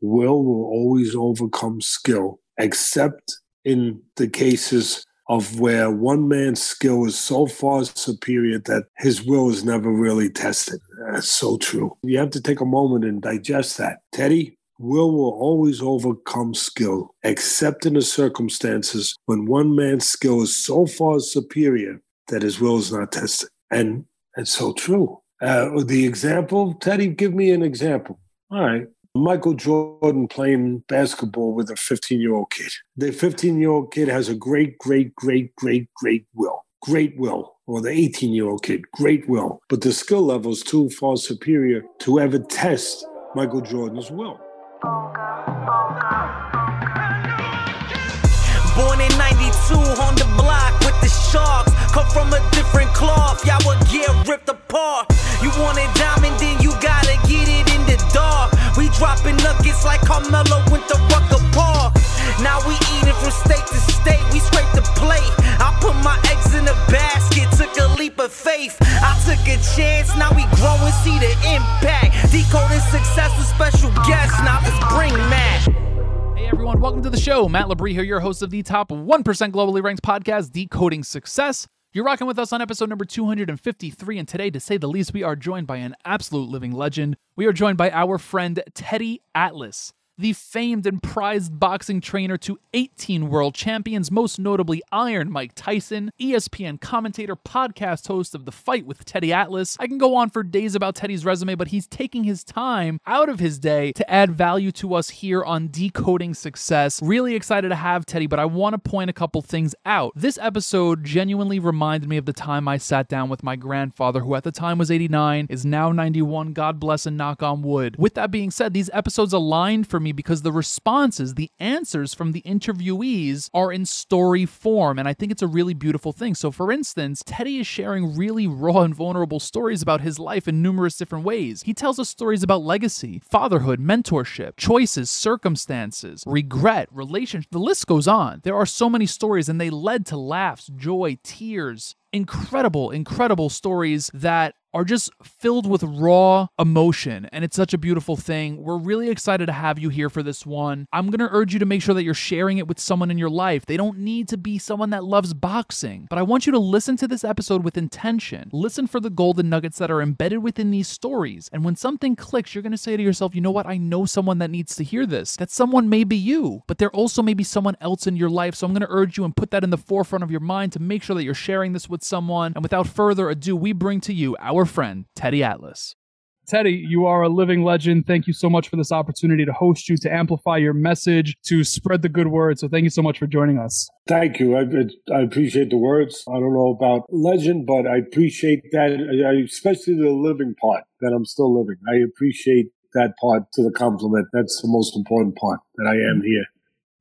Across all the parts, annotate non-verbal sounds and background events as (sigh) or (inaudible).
will will always overcome skill, except in the cases of where one man's skill is so far superior that his will is never really tested. That's so true. You have to take a moment and digest that. Teddy, will will always overcome skill, except in the circumstances when one man's skill is so far superior that his will is not tested. And it's so true. Uh, the example, Teddy, give me an example. All right. Michael Jordan playing basketball with a 15 year old kid. The 15 year old kid has a great, great, great, great, great will. Great will. Or the 18 year old kid, great will. But the skill level is too far superior to ever test Michael Jordan's will. Born in 92 on the block with the Sharks. From a different cloth, y'all would get ripped apart. You diamond, then you gotta get it in the dark. We dropping nuggets like Carmelo went to Rucker Park. Now we eating from state to state, we scrape the plate. I put my eggs in a basket, took a leap of faith. I took a chance, now we grow and see the impact. Decoding success with special guests, now let's bring Matt. Hey everyone, welcome to the show. Matt Labrie here, your host of the top 1% globally ranked podcast, Decoding Success. You're rocking with us on episode number 253, and today, to say the least, we are joined by an absolute living legend. We are joined by our friend Teddy Atlas the famed and prized boxing trainer to 18 world champions, most notably Iron Mike Tyson, ESPN commentator, podcast host of The Fight with Teddy Atlas. I can go on for days about Teddy's resume, but he's taking his time out of his day to add value to us here on Decoding Success. Really excited to have Teddy, but I want to point a couple things out. This episode genuinely reminded me of the time I sat down with my grandfather, who at the time was 89, is now 91. God bless and knock on wood. With that being said, these episodes aligned for me me because the responses, the answers from the interviewees are in story form. And I think it's a really beautiful thing. So, for instance, Teddy is sharing really raw and vulnerable stories about his life in numerous different ways. He tells us stories about legacy, fatherhood, mentorship, choices, circumstances, regret, relationship. The list goes on. There are so many stories, and they led to laughs, joy, tears, incredible, incredible stories that are just filled with raw emotion. And it's such a beautiful thing. We're really excited to have you here for this one. I'm going to urge you to make sure that you're sharing it with someone in your life. They don't need to be someone that loves boxing, but I want you to listen to this episode with intention. Listen for the golden nuggets that are embedded within these stories. And when something clicks, you're going to say to yourself, you know what? I know someone that needs to hear this. That someone may be you, but there also may be someone else in your life. So I'm going to urge you and put that in the forefront of your mind to make sure that you're sharing this with someone. And without further ado, we bring to you our friend, Teddy Atlas. Teddy, you are a living legend. Thank you so much for this opportunity to host you, to amplify your message, to spread the good word. So thank you so much for joining us. Thank you. I, I appreciate the words. I don't know about legend, but I appreciate that, uh, especially the living part that I'm still living. I appreciate that part to the compliment. That's the most important part that I am here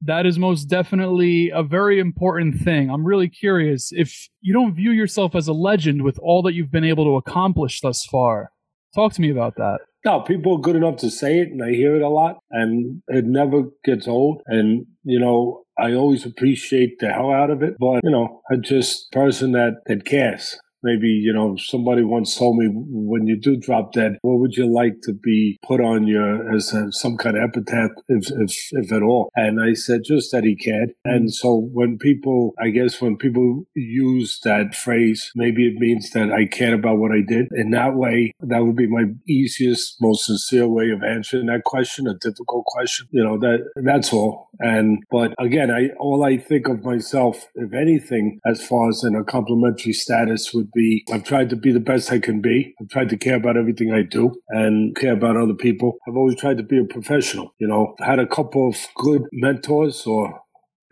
that is most definitely a very important thing. I'm really curious if you don't view yourself as a legend with all that you've been able to accomplish thus far. Talk to me about that. No, people are good enough to say it, and I hear it a lot, and it never gets old. And you know, I always appreciate the hell out of it, but you know, I'm just person that that cares maybe you know somebody once told me when you do drop dead what would you like to be put on your as a, some kind of epitaph if, if if at all? And i said just that he cared. And mm. so when people i guess when people use that phrase maybe it means that i cared about what i did. In that way that would be my easiest most sincere way of answering that question a difficult question you know that that's all. And but again i all i think of myself if anything as far as in a complimentary status would be I've tried to be the best I can be. I've tried to care about everything I do and care about other people. I've always tried to be a professional. You know, had a couple of good mentors or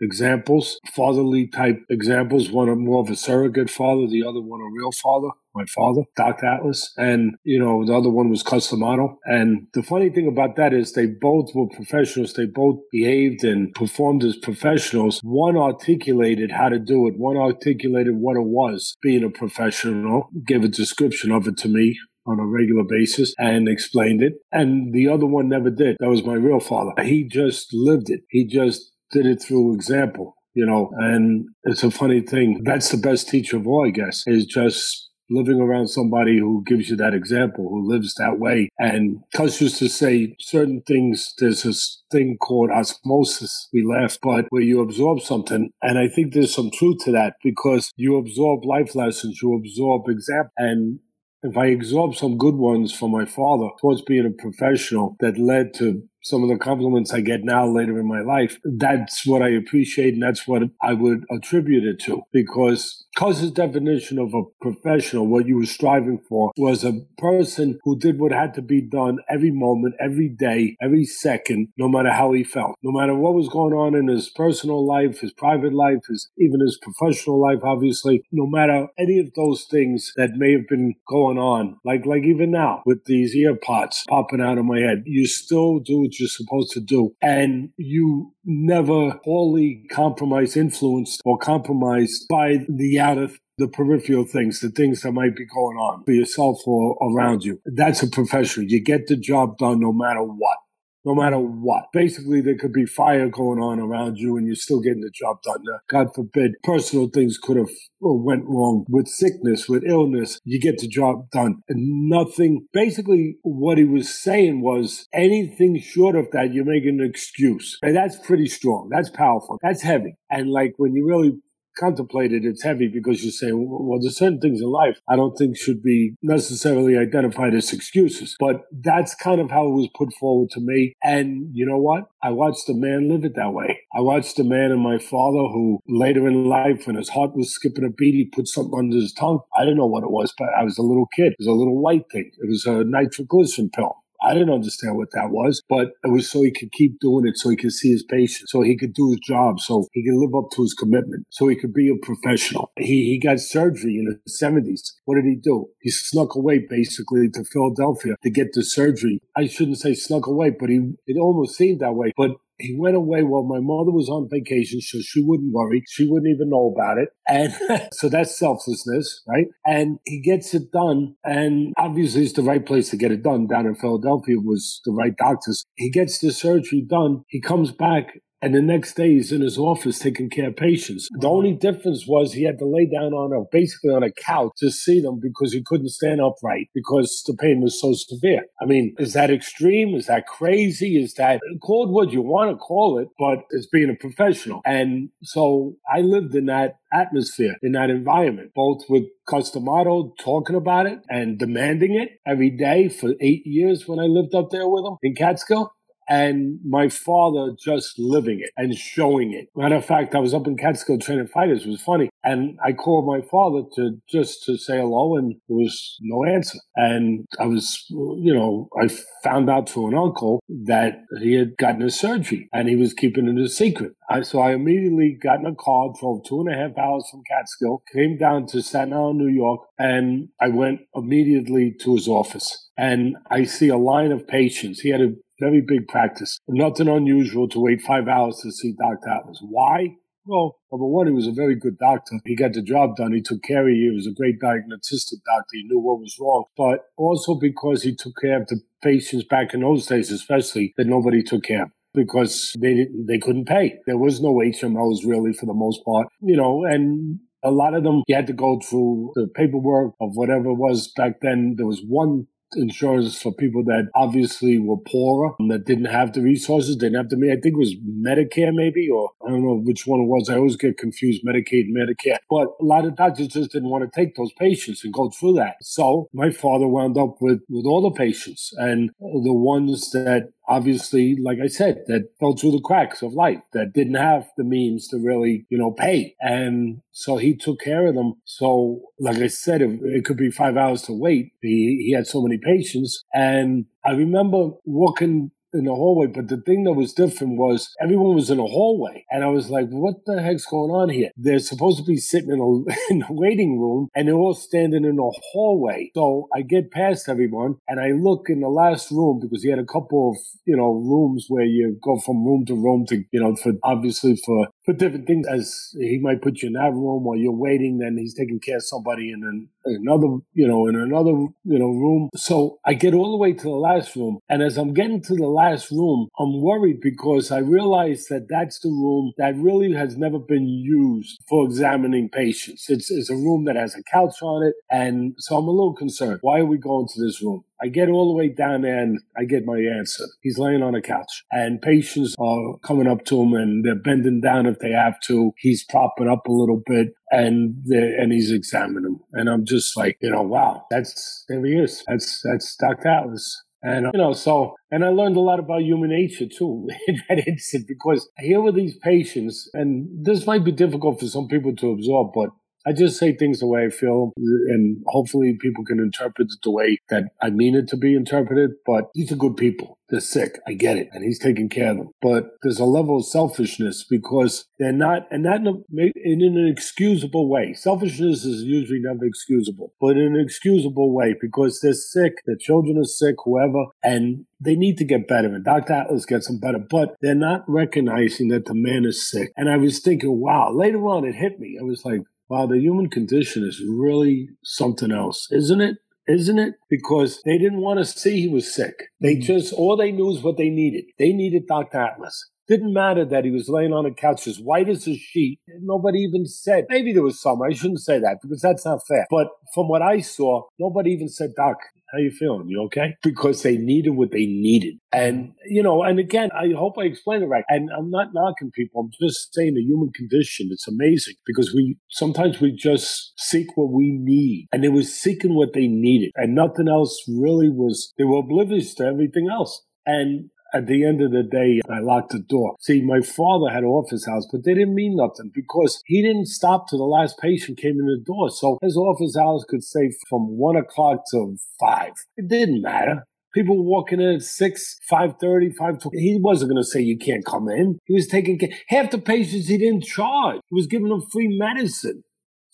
examples, fatherly type examples. One more of a surrogate father, the other one a real father, my father, Dr. Atlas. And, you know, the other one was Cus D'Amato. And the funny thing about that is they both were professionals. They both behaved and performed as professionals. One articulated how to do it. One articulated what it was being a professional, gave a description of it to me on a regular basis and explained it. And the other one never did. That was my real father. He just lived it. He just did it through example, you know, and it's a funny thing. That's the best teacher of all, I guess, is just living around somebody who gives you that example, who lives that way. And Cus used to say certain things, there's this thing called osmosis, we laugh, but where you absorb something. And I think there's some truth to that because you absorb life lessons, you absorb examples. And if I absorb some good ones from my father towards being a professional that led to some of the compliments I get now later in my life, that's what I appreciate and that's what I would attribute it to. Because Cus's definition of a professional, what you were striving for, was a person who did what had to be done every moment, every day, every second, no matter how he felt. No matter what was going on in his personal life, his private life, his even his professional life, obviously, no matter any of those things that may have been going on, like like even now with these ear pods popping out of my head, you still do you're supposed to do. And you never wholly compromise influenced or compromised by the outer the peripheral things, the things that might be going on for yourself or around you. That's a professional. You get the job done no matter what no matter what. Basically, there could be fire going on around you and you're still getting the job done. Now, God forbid, personal things could have uh, went wrong with sickness, with illness. You get the job done. And nothing, basically, what he was saying was anything short of that, you're making an excuse. And that's pretty strong. That's powerful. That's heavy. And like when you really contemplated, it's heavy because you say, well, there's certain things in life I don't think should be necessarily identified as excuses. But that's kind of how it was put forward to me. And you know what? I watched a man live it that way. I watched a man and my father who later in life, when his heart was skipping a beat, he put something under his tongue. I didn't know what it was, but I was a little kid. It was a little white thing. It was a nitroglycerin pill. I didn't understand what that was, but it was so he could keep doing it, so he could see his patients, so he could do his job, so he could live up to his commitment, so he could be a professional. He, he got surgery in the 70s. What did he do? He snuck away basically to Philadelphia to get the surgery. I shouldn't say snuck away, but he, it almost seemed that way. But he went away while my mother was on vacation, so she wouldn't worry. She wouldn't even know about it. And (laughs) so that's selflessness, right? And he gets it done. And obviously it's the right place to get it done. Down in Philadelphia was the right doctors. He gets the surgery done. He comes back and the next day he's in his office taking care of patients. The only difference was he had to lay down on a basically on a couch to see them because he couldn't stand upright because the pain was so severe. I mean, is that extreme? Is that crazy? Is that call it what you want to call it, but it's being a professional. And so I lived in that atmosphere, in that environment, both with Cus D'Amato talking about it and demanding it every day for eight years when I lived up there with him in Catskill and my father just living it and showing it. Matter of fact, I was up in Catskill training fighters. It was funny. And I called my father to just to say hello and there was no answer. And I was, you know, I found out through an uncle that he had gotten a surgery and he was keeping it a secret. I, so I immediately got in a car, drove two and a half hours from Catskill, came down to Staten Island, New York, and I went immediately to his office. And I see a line of patients. He had a very big practice. Nothing unusual to wait five hours to see Dr. Atlas. Why? Well, number one, he was a very good doctor. He got the job done. He took care of you. He was a great diagnostic doctor. He knew what was wrong. But also because he took care of the patients back in those days, especially that nobody took care of because they they couldn't pay. There was no HMOs really for the most part, you know, and a lot of them you had to go through the paperwork of whatever it was back then. There was one insurance for people that obviously were poorer and that didn't have the resources. Didn't have the, I think it was Medicare maybe, or I don't know which one it was. I always get confused, Medicaid, Medicare. But a lot of doctors just didn't want to take those patients and go through that. So my father wound up with, with all the patients and the ones that obviously, like I said, that fell through the cracks of life, that didn't have the means to really, you know, pay. And so he took care of them. So, like I said, it, it could be five hours to wait. He, he had so many patients. And I remember walking in the hallway. But the thing that was different was everyone was in a hallway. And I was like, what the heck's going on here? They're supposed to be sitting in a, (laughs) in a waiting room and they're all standing in a hallway. So I get past everyone and I look in the last room because he had a couple of, you know, rooms where you go from room to room to, you know, for obviously for for different things as he might put you in that room while you're waiting then he's taking care of somebody in an, another you know in another you know room. So i get all the way to the last room and as i'm getting to the last room i'm worried because i realize that that's the room that really has never been used for examining patients. It's, it's a room that has a couch on it and so i'm a little concerned. Why are we going to this room I get all the way down there and I get my answer. He's laying on a couch and patients are coming up to him and they're bending down if they have to. He's propping up a little bit and and he's examining him. And I'm just like, you know, wow, that's, there he is. That's, that's Dr. Atlas. And, you know, so, and I learned a lot about human nature too (laughs) in that instant because here with these patients, and this might be difficult for some people to absorb, but I just say things the way I feel, and hopefully people can interpret it the way that I mean it to be interpreted. But these are good people. They're sick. I get it. And he's taking care of them. But there's a level of selfishness because they're not, and in, in an excusable way. Selfishness is usually never excusable, but in an excusable way because they're sick, their children are sick, whoever, and they need to get better. And Dr. Atlas gets them better, but they're not recognizing that the man is sick. And I was thinking, wow, later on it hit me. I was like, wow, the human condition is really something else, isn't it? Isn't it? Because they didn't want to see he was sick. They mm-hmm. just, all they knew is what they needed. They needed Dr. Atlas. Didn't matter that he was laying on a couch as white as a sheet. Nobody even said, maybe there was some. I shouldn't say that because that's not fair. But from what I saw, nobody even said, Doc, how you feeling? You okay? Because they needed what they needed. And, you know, and again, I hope I explained it right. And I'm not knocking people. I'm just saying the human condition. It's amazing because we sometimes we just seek what we need. And they were seeking what they needed. And nothing else really was, they were oblivious to everything else. And at the end of the day, I locked the door. See, my father had office hours, but they didn't mean nothing because he didn't stop till the last patient came in the door. So his office hours could say from one o'clock to five. It didn't matter. People walking in at six, five thirty, five. He wasn't going to say you can't come in. He was taking care. Half the patients he didn't charge. He was giving them free medicine.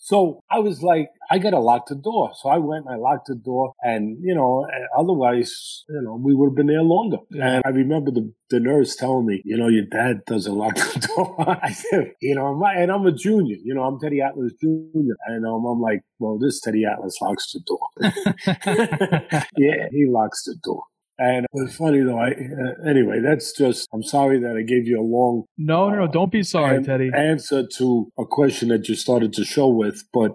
So I was like, I got to lock the door. So I went and I locked the door. And, you know, otherwise, you know, we would have been there longer. Yeah. And I remember the, the nurse telling me, you know, your dad doesn't lock the (laughs) door. I said, you know, I'm, and I'm a junior, you know, I'm Teddy Atlas Jr. And um, I'm like, well, this Teddy Atlas locks the door. (laughs) (laughs) yeah, he locks the door. And it was funny though. I uh, anyway, that's just. I'm sorry that I gave you a long. No, no, no. Don't be sorry, an- Teddy. Answer to a question that you started to show with, but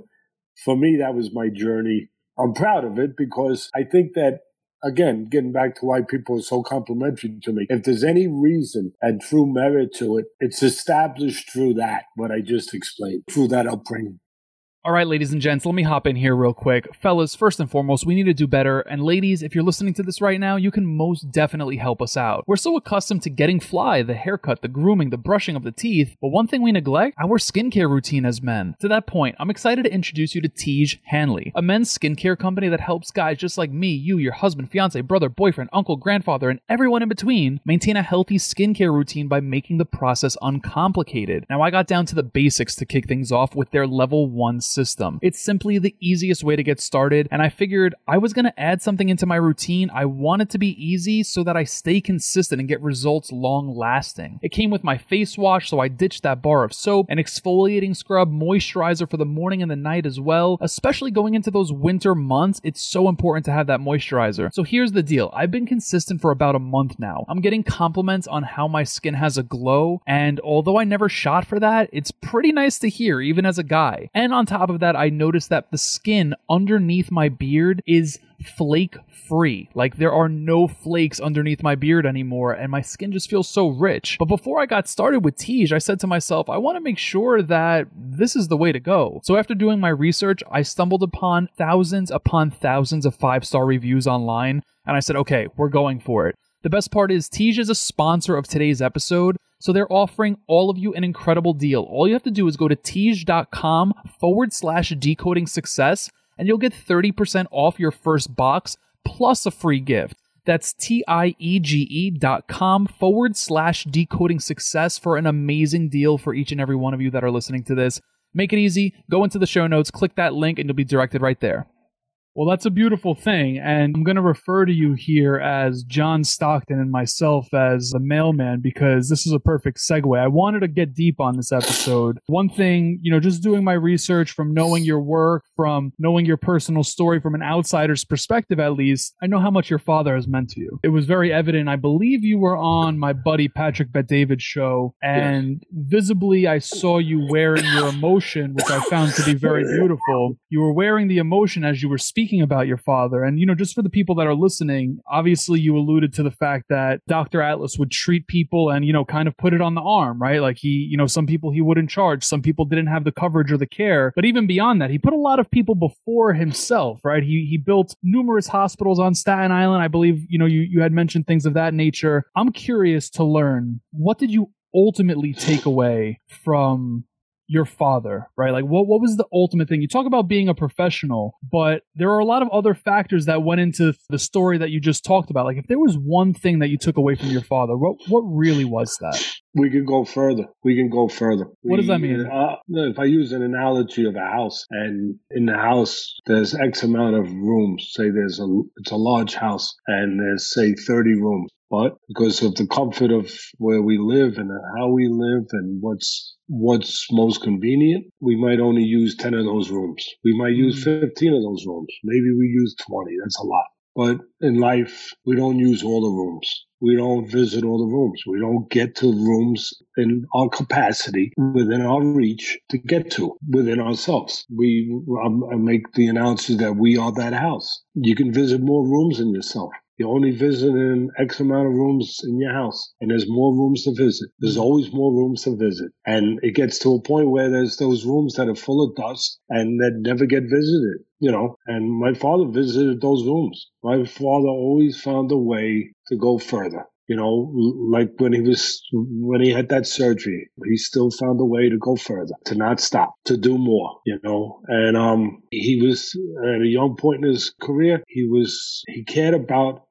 for me, that was my journey. I'm proud of it because I think that again, getting back to why people are so complimentary to me, if there's any reason and true merit to it, it's established through that, what I just explained, through that upbringing. All right, ladies and gents, let me hop in here real quick. Fellas, first and foremost, we need to do better. And ladies, if you're listening to this right now, you can most definitely help us out. We're so accustomed to getting fly, the haircut, the grooming, the brushing of the teeth, but one thing we neglect, our skincare routine as men. To that point, I'm excited to introduce you to Tiege Hanley, a men's skincare company that helps guys just like me, you, your husband, fiance, brother, boyfriend, uncle, grandfather, and everyone in between maintain a healthy skincare routine by making the process uncomplicated. Now, I got down to the basics to kick things off with their level 1 system. It's simply the easiest way to get started, and I figured I was going to add something into my routine. I want it to be easy so that I stay consistent and get results long lasting. It came with my face wash, so I ditched that bar of soap, an exfoliating scrub, moisturizer for the morning and the night as well. Especially going into those winter months, it's so important to have that moisturizer. So here's the deal I've been consistent for about a month now. I'm getting compliments on how my skin has a glow, and although I never shot for that, it's pretty nice to hear, even as a guy. And on top of that, I noticed that the skin underneath my beard is flake free. Like there are no flakes underneath my beard anymore, and my skin just feels so rich. But before I got started with Tiege, I said to myself, I want to make sure that this is the way to go. So after doing my research, I stumbled upon thousands upon thousands of five star reviews online, and I said, okay, we're going for it. The best part is Tiege is a sponsor of today's episode, so they're offering all of you an incredible deal. All you have to do is go to tiege.com forward slash decoding success, and you'll get 30% off your first box plus a free gift. That's T-I-E-G-E dot com forward slash decoding success for an amazing deal for each and every one of you that are listening to this. Make it easy. Go into the show notes, click that link, and you'll be directed right there. Well, that's a beautiful thing. And I'm going to refer to you here as John Stockton and myself as the mailman because this is a perfect segue. I wanted to get deep on this episode. One thing, you know, just doing my research from knowing your work, from knowing your personal story from an outsider's perspective, at least, I know how much your father has meant to you. It was very evident. I believe you were on my buddy Patrick Bet David show, and visibly I saw you wearing your emotion, which I found to be very beautiful. You were wearing the emotion as you were speaking speaking about your father, and you know, just for the people that are listening, obviously you alluded to the fact that Dr. Atlas would treat people and you know, kind of put it on the arm, right? Like he, you know, some people he wouldn't charge, some people didn't have the coverage or the care, but even beyond that, he put a lot of people before himself, right? He he built numerous hospitals on Staten Island. I believe you know you you had mentioned things of that nature. I'm curious to learn what did you ultimately take away from your father, right? Like what what was the ultimate thing? You talk about being a professional, but there are a lot of other factors that went into the story that you just talked about. Like if there was one thing that you took away from your father, what what really was that? We can go further. We can go further. What does that mean? Uh, if I use an analogy of a house, and in the house there's X amount of rooms. Say there's a it's a large house, and there's say 30 rooms. But because of the comfort of where we live and how we live and what's what's most convenient, we might only use 10 of those rooms. We might use mm. 15 of those rooms. Maybe we use 20. That's a lot. But in life, we don't use all the rooms. We don't visit all the rooms. We don't get to rooms in our capacity within our reach to get to within ourselves. We I make the announcement that we are that house. You can visit more rooms than yourself. You're only visiting X amount of rooms in your house, and there's more rooms to visit. There's always more rooms to visit. And it gets to a point where there's those rooms that are full of dust and that never get visited, you know. And my father visited those rooms. My father always found a way to go further. You know, like when he was, when he had that surgery, he still found a way to go further, to not stop, to do more, you know. And, um, he was at a young point in his career, he was, he cared about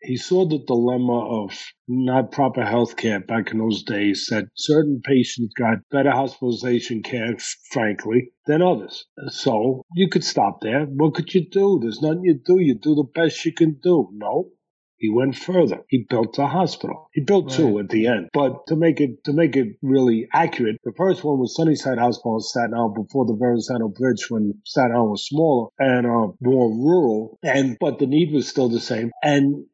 he saw the dilemma of not proper health care back in those days that certain patients got better hospitalization care, frankly, than others. So you could stop there. What could you do? There's nothing you do. You do the best you can do. No. He went further. He built a hospital. He built right. two at the end. But to make it to make it really accurate, the first one was Sunnyside Hospital in Staten Island before the Verrazano Bridge when Staten Island was smaller and uh, more rural. And but the need was still the same. And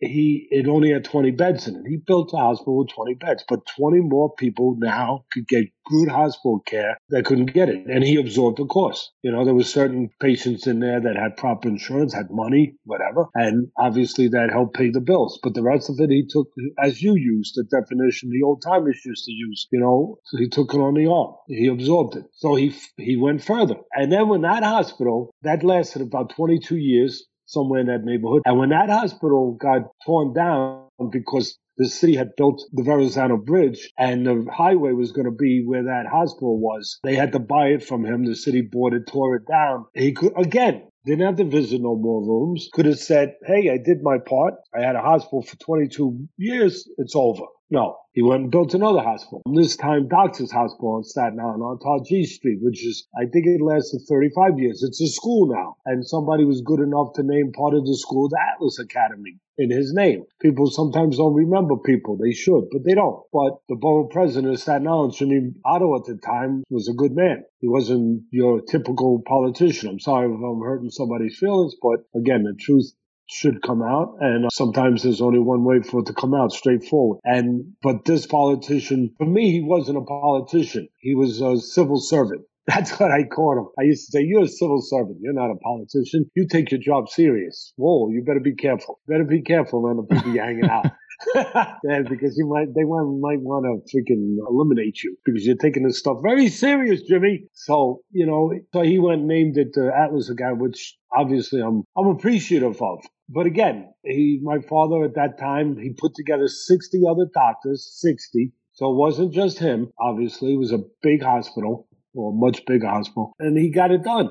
he it only had 20 beds in it. He built a hospital with 20 beds, but 20 more people now could get good hospital care that couldn't get it. And he absorbed the cost. You know, there were certain patients in there that had proper insurance, had money, whatever. And obviously that helped pay the bills. But the rest of it, he took, as you used the definition the old timers used to use, you know, he took it on the arm. He absorbed it. So he, he went further. And then when that hospital, that lasted about 22 years, somewhere in that neighborhood. And when that hospital got torn down because the city had built the Verrazano Bridge and the highway was going to be where that hospital was. They had to buy it from him. The city bought it, tore it down. He could, again, didn't have to visit no more rooms. Could have said, Hey, I did my part. I had a hospital for 22 years. It's over. No, he went and built another hospital. This time, Doctor's Hospital on Staten Island on Targee Street, which is, I think it lasted 35 years. It's a school now. And somebody was good enough to name part of the school the Atlas Academy in his name. People sometimes don't remember people. They should, but they don't. But the borough president of Staten Island, Jimmy Molinaro at the time, was a good man. He wasn't your typical politician. I'm sorry if I'm hurting somebody's feelings, but again, the truth should come out and uh, sometimes there's only one way for it to come out straightforward and but this politician for me he wasn't a politician he was a civil servant (laughs) that's what I called him. I used to say, you're a civil servant. You're not a politician. You take your job serious. Whoa, you better be careful. You better be careful, man, the people you're hanging out. (laughs) yeah, because you might they might want to freaking eliminate you because you're taking this stuff very serious, Jimmy. So you know, so he went named it uh, Atlas again, which obviously I'm I'm appreciative of. But again, he my father at that time he put together sixty other doctors, sixty. So it wasn't just him. Obviously, it was a big hospital or a much bigger hospital, and he got it done.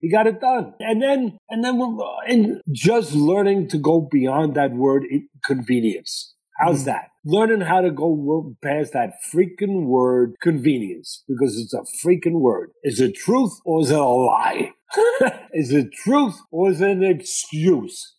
He got it done. And then, and then, and just learning to go beyond that word convenience. How's mm-hmm. that? Learning how to go past that freaking word convenience because it's a freaking word. Is it truth or is it a lie? (laughs) is it truth or is it an excuse?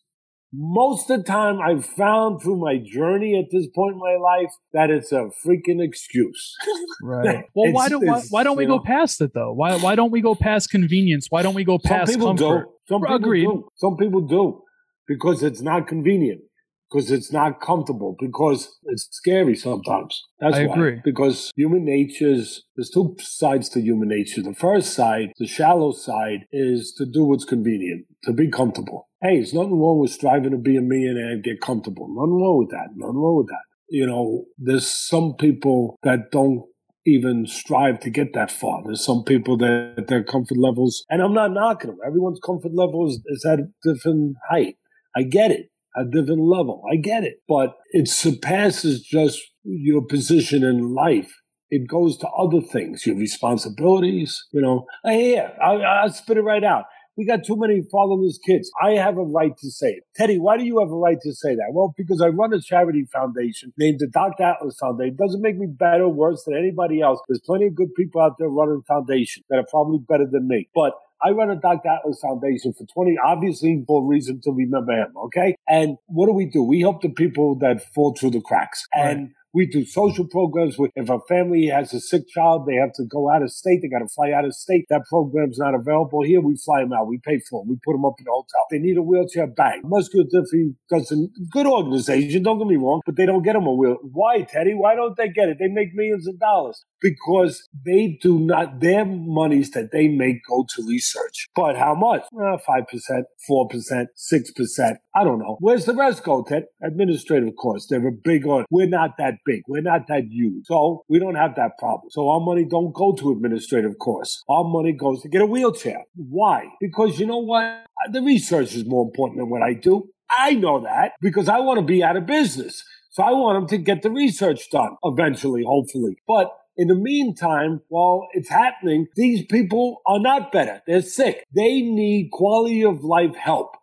Most of the time, I've found through my journey at this point in my life that it's a freaking excuse. (laughs) Right. Well, why don't why, why don't we you go know- past it though? Why why don't we go past convenience? Why don't we go past Some people comfort? do. Some people Agreed. do. Some people do because it's not convenient, because it's not comfortable, because it's scary sometimes. That's I why. agree. Because human nature's there's two sides to human nature. The first side, the shallow side, is to do what's convenient, to be comfortable. Hey, there's nothing wrong with striving to be a millionaire and get comfortable. Nothing wrong with that. Nothing wrong with that. You know, there's some people that don't even strive to get that far. There's some people that their comfort levels, and I'm not knocking them. Everyone's comfort level is, is at a different height. I get it. A different level. I get it. But it surpasses just your position in life. It goes to other things, your responsibilities, you know. Hey, yeah, I, I'll spit it right out. We got too many fatherless kids. I have a right to say it. Teddy, why do you have a right to say that? Well, because I run a charity foundation named the Dr. Atlas Foundation. It doesn't make me better or worse than anybody else. There's plenty of good people out there running foundations that are probably better than me. But I run a Dr. Atlas Foundation for 20, obviously for a reason to remember him, okay? And what do we do? We help the people that fall through the cracks. And we do social programs. If a family has a sick child, they have to go out of state. They got to fly out of state. That program's not available here. We fly them out. We pay for them. We put them up in a hotel. They need a wheelchair bang. Muscular dystrophy doesn't. Good organization. Don't get me wrong, but they don't get them a wheel. Why, Teddy? Why don't they get it? They make millions of dollars because they do not. Their monies that they make go to research. But how much? Uh, five percent, four percent, six percent. I don't know. Where's the rest go, Ted? Administrative costs. They're a big on. We're not that big. We're not that huge. So we don't have that problem. So our money don't go to administrative costs. Our money goes to get a wheelchair. Why? Because you know what? The research is more important than what I do. I know that because I want to be out of business. So I want them to get the research done eventually, hopefully. But in the meantime, while it's happening, these people are not better. They're sick. They need quality of life help.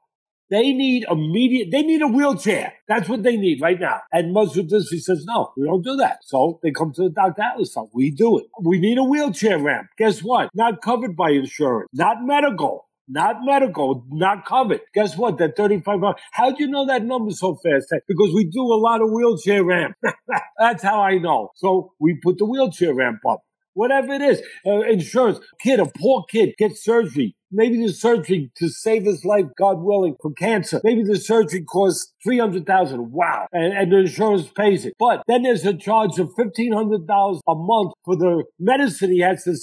They need immediate, they need a wheelchair. That's what they need right now. And Muscular Dystrophy says, no, we don't do that. So they come to the Dr. Atlas Fund. We do it. We need a wheelchair ramp. Guess what? Not covered by insurance, not medical. Not medical, not covered. Guess what? That 35 How do you know that number so fast? Because we do a lot of wheelchair ramp. (laughs) That's how I know. So we put the wheelchair ramp up. Whatever it is, uh, insurance, kid, a poor kid gets surgery. Maybe the surgery to save his life, God willing, from cancer. Maybe the surgery costs three hundred thousand. Wow, and, and the insurance pays it. But then there's a charge of fifteen hundred dollars a month for the medicine he has to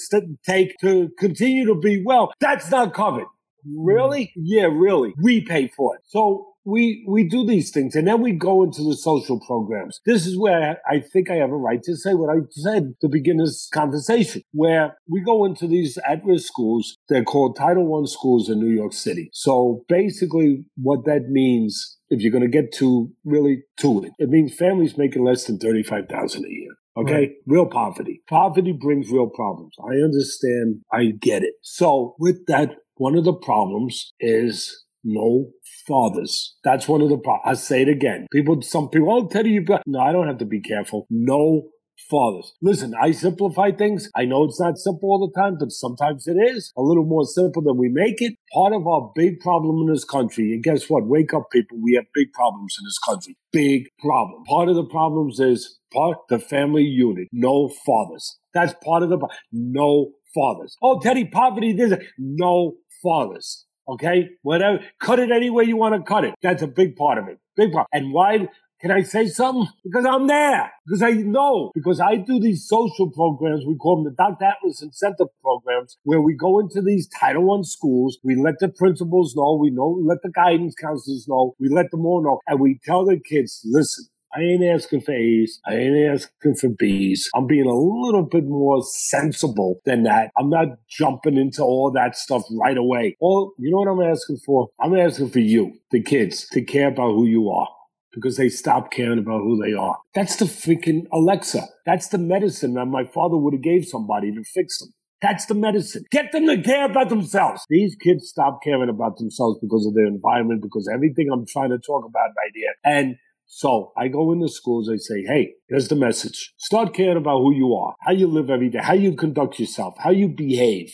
take to continue to be well. That's not covered. Really? Yeah, really. We pay for it. So we we do these things and then we go into the social programs. This is where I think I have a right to say what I said to begin this conversation, where we go into these at-risk schools. They're called Title One schools in New York City. So basically what that means, if you're going to get to really to it, it means families making less than 35000 a year. Okay, Right. real poverty. Poverty brings real problems. I understand. I get it. So with that, one of the problems is no fathers. That's one of the problems. I say it again. People, some people, oh, Teddy, you got, no, I don't have to be careful. No fathers. Listen, I simplify things. I know it's not simple all the time, but sometimes it is a little more simple than we make it. Part of our big problem in this country, and guess what? Wake up, people. We have big problems in this country. Big problem. Part of the problems is part the family unit. No fathers. That's part of the no fathers. Oh, Teddy, poverty. This no fathers. Okay, whatever. Cut it any way you want to cut it. That's a big part of it. Big part. And why? Can I say something? Because I'm there. Because I know. Because I do these social programs. We call them the Dr. Atlas Incentive Programs, where we go into these Title One schools. We let the principals know. We know. Let the guidance counselors know. We let them all know, and we tell the kids, listen. I ain't asking for A's. I ain't asking for B's. I'm being a little bit more sensible than that. I'm not jumping into all that stuff right away. Well, you know what I'm asking for? I'm asking for you, the kids, to care about who you are because they stop caring about who they are. That's the freaking Alexa. That's the medicine that my father would have gave somebody to fix them. That's the medicine. Get them to care about themselves. These kids stop caring about themselves because of their environment, because everything I'm trying to talk about right here. And so I go into schools, I say, hey, here's the message. Start caring about who you are, how you live every day, how you conduct yourself, how you behave.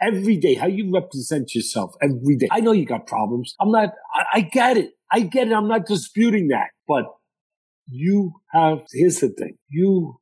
every day, how you represent yourself every day. I know you got problems. I'm not, I, I get it. I get it. I'm not disputing that. But you have, here's the thing. You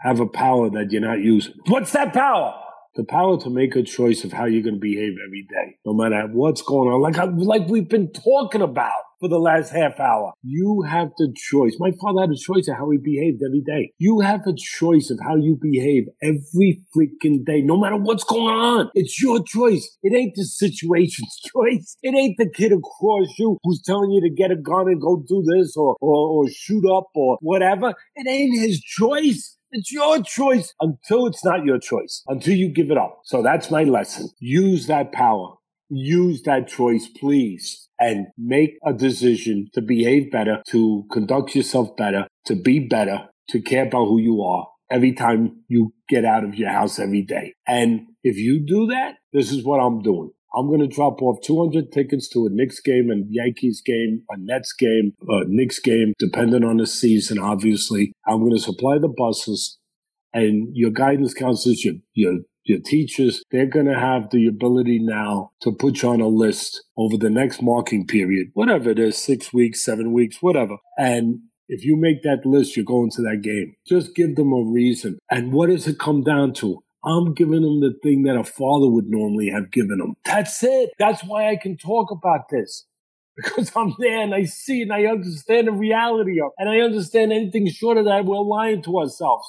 have a power that you're not using. What's that power? The power to make a choice of how you're going to behave every day, no matter what's going on. Like, like we've been talking about for the last half hour. You have the choice. My father had a choice of how he behaved every day. You have a choice of how you behave every freaking day, no matter what's going on. It's your choice. It ain't the situation's (laughs) choice. It ain't the kid across you who's telling you to get a gun and go do this or, or, or shoot up or whatever. It ain't his choice. It's your choice until it's not your choice, until you give it up. So that's my lesson. Use that power. Use that choice, please, and make a decision to behave better, to conduct yourself better, to be better, to care about who you are every time you get out of your house every day. And if you do that, this is what I'm doing. I'm going to drop off 200 tickets to a Knicks game and Yankees game, a Nets game, a Knicks game, depending on the season, obviously. I'm going to supply the buses and your guidance counselors, your, your, your teachers, they're going to have the ability now to put you on a list over the next marking period, whatever it is, six weeks, seven weeks, whatever. And if you make that list, you're going to that game. Just give them a reason. And what does it come down to? I'm giving them the thing that a father would normally have given them. That's it. That's why I can talk about this. (laughs) Because I'm there and I see and I understand the reality of it. And I understand anything short of that, we're lying to ourselves.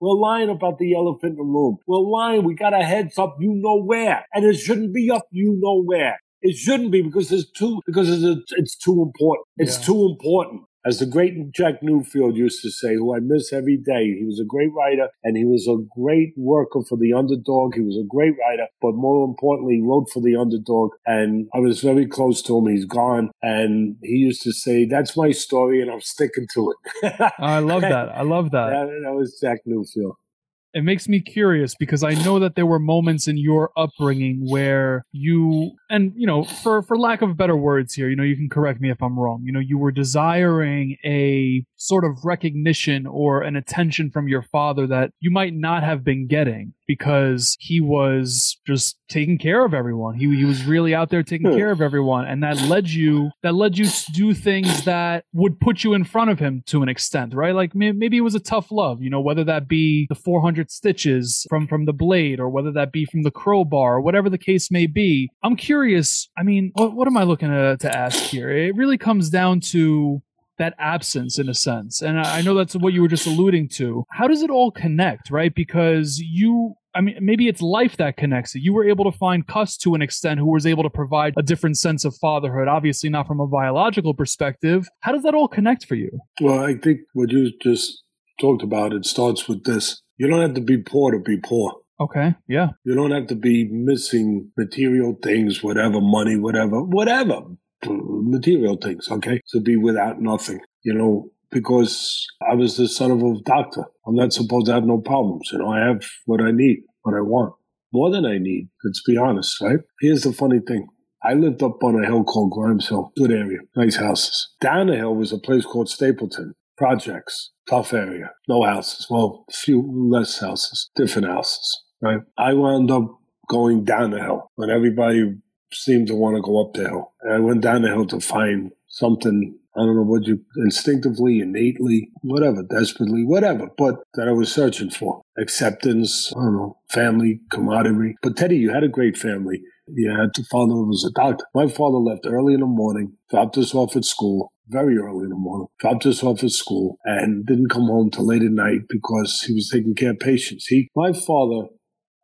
We're lying about the elephant in the room. We're lying. We got our heads up, you know where. And it shouldn't be up, you know where. It shouldn't be because it's too, because it's, it's too important. It's Yeah. too important. As the great Jack Newfield used to say, who I miss every day, he was a great writer and he was a great worker for the underdog. He was a great writer, but more importantly, he wrote for the underdog. And I was very close to him. He's gone. And he used to say, That's my story and I'm sticking to it. (laughs) I love that. I love that. that, that was Jack Newfield. It makes me curious because I know that there were moments in your upbringing where you and you know for for lack of better words here you know you can correct me if I'm wrong you know you were desiring a sort of recognition or an attention from your father that you might not have been getting because he was just taking care of everyone. He, he was really out there taking Hmm. care of everyone. And that led you that led you to do things that would put you in front of him to an extent right? Like maybe it was a tough love you know whether that be the 400 stitches from from the blade or whether that be from the crowbar or whatever the case may be. I'm curious i mean what, what am i looking to, to ask here? It really comes down to that absence in a sense and I, know that's what you were just alluding to how does it all connect right because you I mean, maybe it's life that connects it. You were able to find Cus to an extent who was able to provide a different sense of fatherhood, obviously not from a biological perspective. How does that all connect for you? Well, I think what you just talked about, it starts with this. You don't have to be poor to be poor. Okay. Yeah. You don't have to be missing material things, whatever, money, whatever, whatever, material things, okay? To be without nothing, you know, because I was the son of a doctor. I'm not supposed to have no problems. You know, I have what I need, what I want, more than I need. Let's be honest, right? Here's the funny thing. I lived up on a hill called Grimes Hill. Good area, nice houses. Down the hill was a place called Stapleton. Projects, tough area, no houses. Well, few less houses, different houses, right? I wound up going down the hill when everybody seemed to want to go up the hill. And I went down the hill to find something, I don't know what you instinctively, innately, whatever, desperately, whatever, but that I was searching for. Acceptance, I don't know, family, camaraderie. But Teddy, you had a great family. You had a father was a doctor. My father left early in the morning, dropped us off at school, very early in the morning, dropped us off at school, and didn't come home till late at night because he was taking care of patients. He, my father,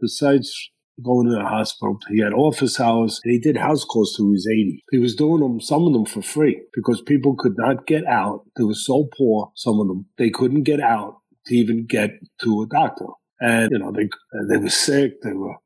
besides going to the hospital, he had office hours and he did house calls till he was 80. He was doing them, some of them for free because people could not get out. They were so poor, some of them, they couldn't get out to even get to a doctor. And, you know, they, they were sick, they were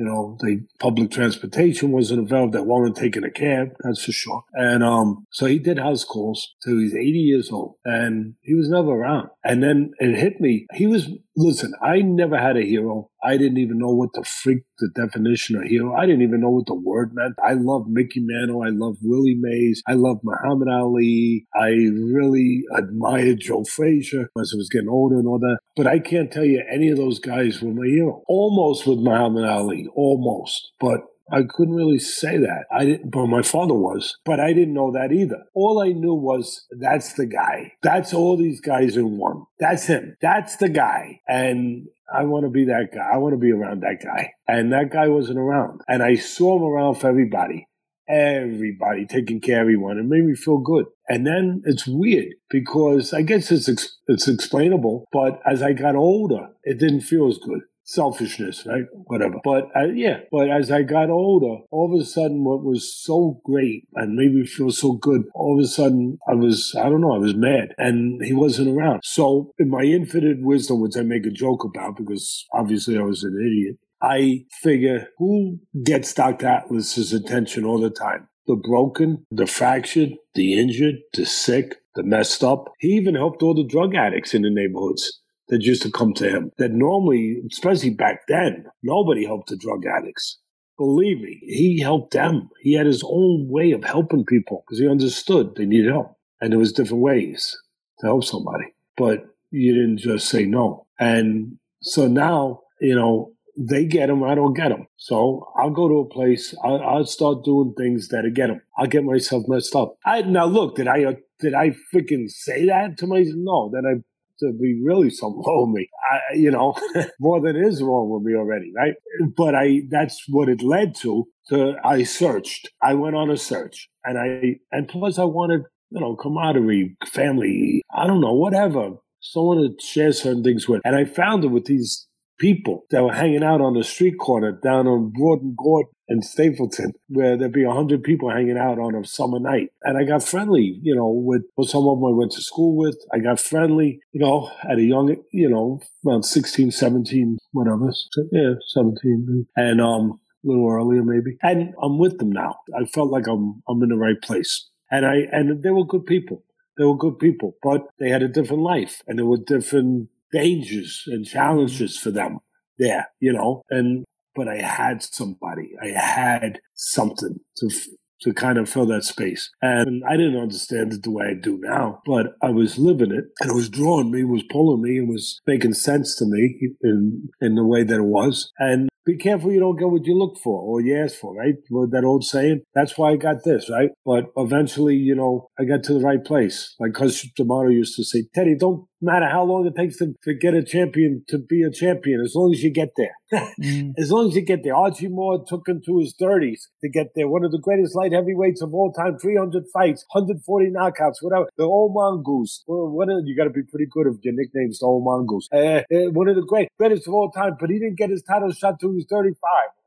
you know, the public transportation wasn't available. They weren't taking a cab, that's for sure. And um, so he did house calls till he was 80 years old, and he was never around. And then it hit me. He was listen, I never had a hero. I didn't even know what the freak the definition of hero. I didn't even know what the word meant. I love Mickey Mantle. I love Willie Mays. I love Muhammad Ali. I really admired Joe Frazier as I was getting older and all that. But I can't tell you any of those guys were my hero. Almost with Muhammad Ali, almost. But I couldn't really say that. I didn't, but my father was, but I didn't know that either. All I knew was that's the guy. That's all these guys in one. That's him. That's the guy. And I want to be that guy. I want to be around that guy. And that guy wasn't around. And I saw him around for everybody. Everybody taking care of everyone. It made me feel good. And then it's weird because I guess it's it's explainable, but as I got older, it didn't feel as good selfishness, right? Whatever. But uh, yeah, but as I got older, all of a sudden, what was so great and made me feel so good, all of a sudden, I was, I don't know, I was mad and he wasn't around. So, in my infinite wisdom, which I make a joke about because obviously I was an idiot, I figure who gets Dr. Atlas's attention all the time? The broken, the fractured, the injured, the sick, the messed up. He even helped all the drug addicts in the neighborhoods that used to come to him. That normally, especially back then, nobody helped the drug addicts. Believe me, he helped them. He had his own way of helping people because he understood they needed help. And there was different ways to help somebody. But you didn't just say no. And so now, you know, they get them, I don't get them. So I'll go to a place, I'll, I'll start doing things that get them. I'll get myself messed up. I now look, did I uh, did I freaking say that to myself? No, then I to be really with (laughs) me. I, you know, (laughs) more than is wrong with me already, right? But I, that's what it led to. To I searched. I went on a search, and I, and plus I wanted, you know, camaraderie, family. I don't know, whatever. Someone to share certain things with, and I found it with these people that were hanging out on the street corner down on Broad and Gordon and Stapleton, where there'd be a hundred people hanging out on a summer night. And I got friendly, you know, with, some of them I went to school with. I got friendly, you know, at a young, you know, around 16, 17, whatever. Yeah, 17. And, um, a little earlier maybe. And I'm with them now. I felt like I'm, I'm in the right place. And I, and they were good people. They were good people, but they had a different life and there were different dangers and challenges for them there, you know, and, but I had somebody, I had something to, to kind of fill that space. And I didn't understand it the way I do now, but I was living it and it was drawing me, was pulling me and was making sense to me in, in the way that it was. And be careful you don't get what you look for or you ask for, right? That old saying. That's why I got this, right? But eventually, you know, I got to the right place. Like Coach D'Amato used to say, Teddy, don't matter how long it takes to, to get a champion to be a champion, as long as you get there. (laughs) mm. As long as you get there. Archie Moore took him to his 30s to get there. One of the greatest light heavyweights of all time, 300 fights, 140 knockouts, whatever. The old mongoose. Are, you got to be pretty good if your nickname's the old mongoose. Uh, uh, one of the great, greatest of all time, but he didn't get his title shot till he was 35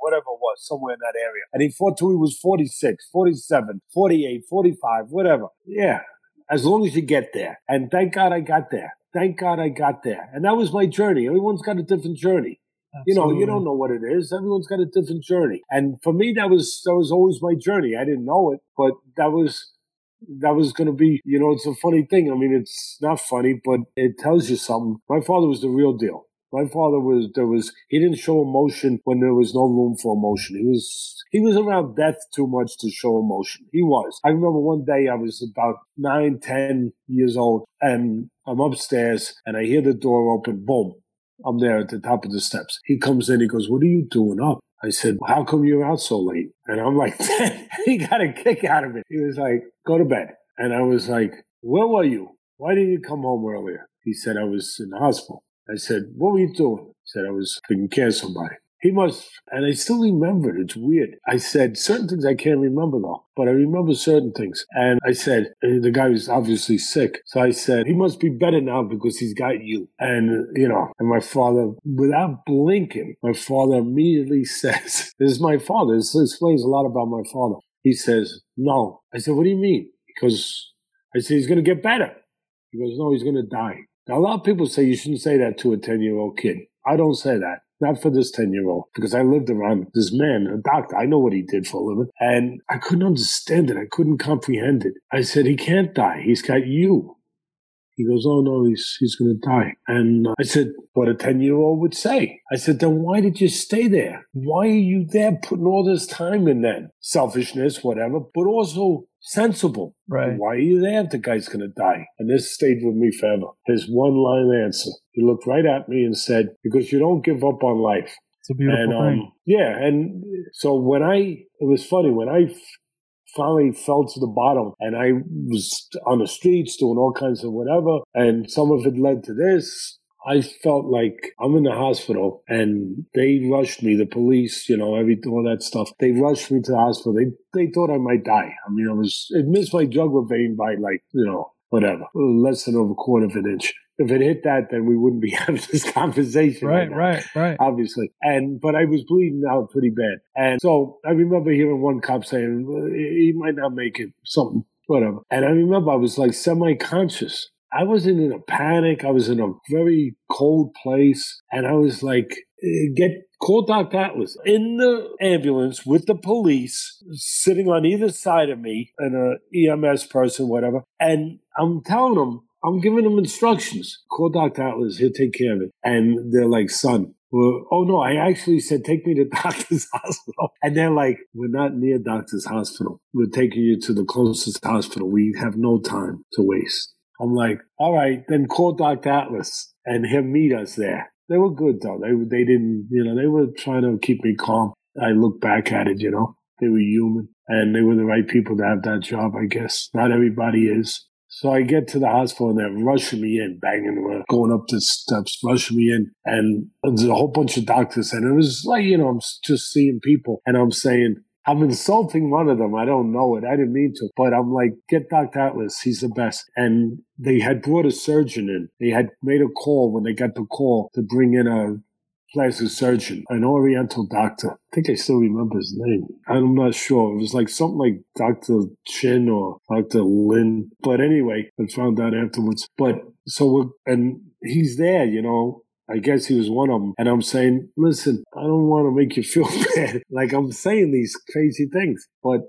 whatever it was, somewhere in that area. And he fought till he was 46, 47, 48, 45, whatever. Yeah. As long as you get there. And thank God I got there thank God I got there. And that was my journey. Everyone's got a different journey. Absolutely. You know, you don't know what it is. Everyone's got a different journey. And for me, that was, that was always my journey. I didn't know it, but that was, that was going to be, you know, it's a funny thing. I mean, it's not funny, but it tells you something. My father was the real deal. My father was there was he didn't show emotion when there was no room for emotion. He was he was around death too much to show emotion. He was. I remember one day I was about nine, ten years old, and I'm upstairs and I hear the door open. Boom. I'm there at the top of the steps. He comes in. He goes, "What are you doing up?" I said, "How come you're out so late?" And I'm like, (laughs) he got a kick out of it. He was like, "Go to bed." And I was like, "Where were you? Why didn't you come home earlier?" He said, "I was in the hospital." I said, What were you doing? He said, I was taking care of somebody. He must, and I still remember it. It's weird. I said, certain things I can't remember though, but I remember certain things. And I said, and the guy was obviously sick. So I said, he must be better now because he's got you. And, you know, and my father, without blinking, my father immediately (laughs) says, this is my father. This explains a lot about my father. He says, no. I said, what do you mean? Because I said, he's going to get better. He goes, no, he's going to die. Now, a lot of people say you shouldn't say that to a 10 year old kid. I don't say that. Not for this 10 year old, because I lived around this man, a doctor. I know what he did for a living. And I couldn't understand it. I couldn't comprehend it. I said, he can't die. He's got you. He goes, oh no, he's he's going to die. And I said, what a ten year old would say. I said, then why did you stay there? Why are you there putting all this time in then? Selfishness, whatever, but also sensible. Right. Why are you there if the guy's going to die? And this stayed with me forever. His one line answer. He looked right at me and said, because you don't give up on life. It's a beautiful And um, thing. yeah, and so when I, it was funny when I finally fell to the bottom, and I was on the streets doing all kinds of whatever, and some of it led to this. I felt like I'm in the hospital, and they rushed me. The police, you know, every all that stuff. They rushed me to the hospital. They they thought I might die. I mean, I was it missed my jugular vein by like you know whatever, less than over a quarter of an inch. If it hit that, then we wouldn't be (laughs) having this conversation. Right, now right, right. obviously. And but I was bleeding out pretty bad, and so I remember hearing one cop saying he might not make it, something, whatever. And I remember I was like semi-conscious. I wasn't in a panic. I was in a very cold place, and I was like, eh, "Get call Doc Atlas in the ambulance with the police sitting on either side of me and a EMS person, whatever." And I'm telling them, I'm giving them instructions. Call Dr. Atlas, he'll take care of it. And they're like, son, oh no, I actually said, take me to (laughs) doctor's hospital. And they're like, we're not near doctor's hospital. We're taking you to the closest hospital. We have no time to waste. I'm like, all right, then call Dr. Atlas and he'll meet us there. They were good though. They, they didn't, you know, they were trying to keep me calm. I look back at it, you know, they were human and they were the right people to have that job, I guess. Not everybody is. So I get to the hospital and they're rushing me in, banging around, going up the steps, rushing me in. And there's a whole bunch of doctors. And it was like, you know, I'm just seeing people and I'm saying, I'm insulting one of them. I don't know it. I didn't mean to. But I'm like, get Dr. Atlas. He's the best. And they had brought a surgeon in. They had made a call when they got the call to bring in a plastic surgeon, an Oriental doctor. I think I still remember his name. I'm not sure. It was like something like Dr. Chin or Dr. Lin. But anyway, I found out afterwards. But so, and he's there, you know. I guess he was one of them. And I'm saying, listen, I don't want to make you feel (laughs) bad. like I'm saying these crazy things, but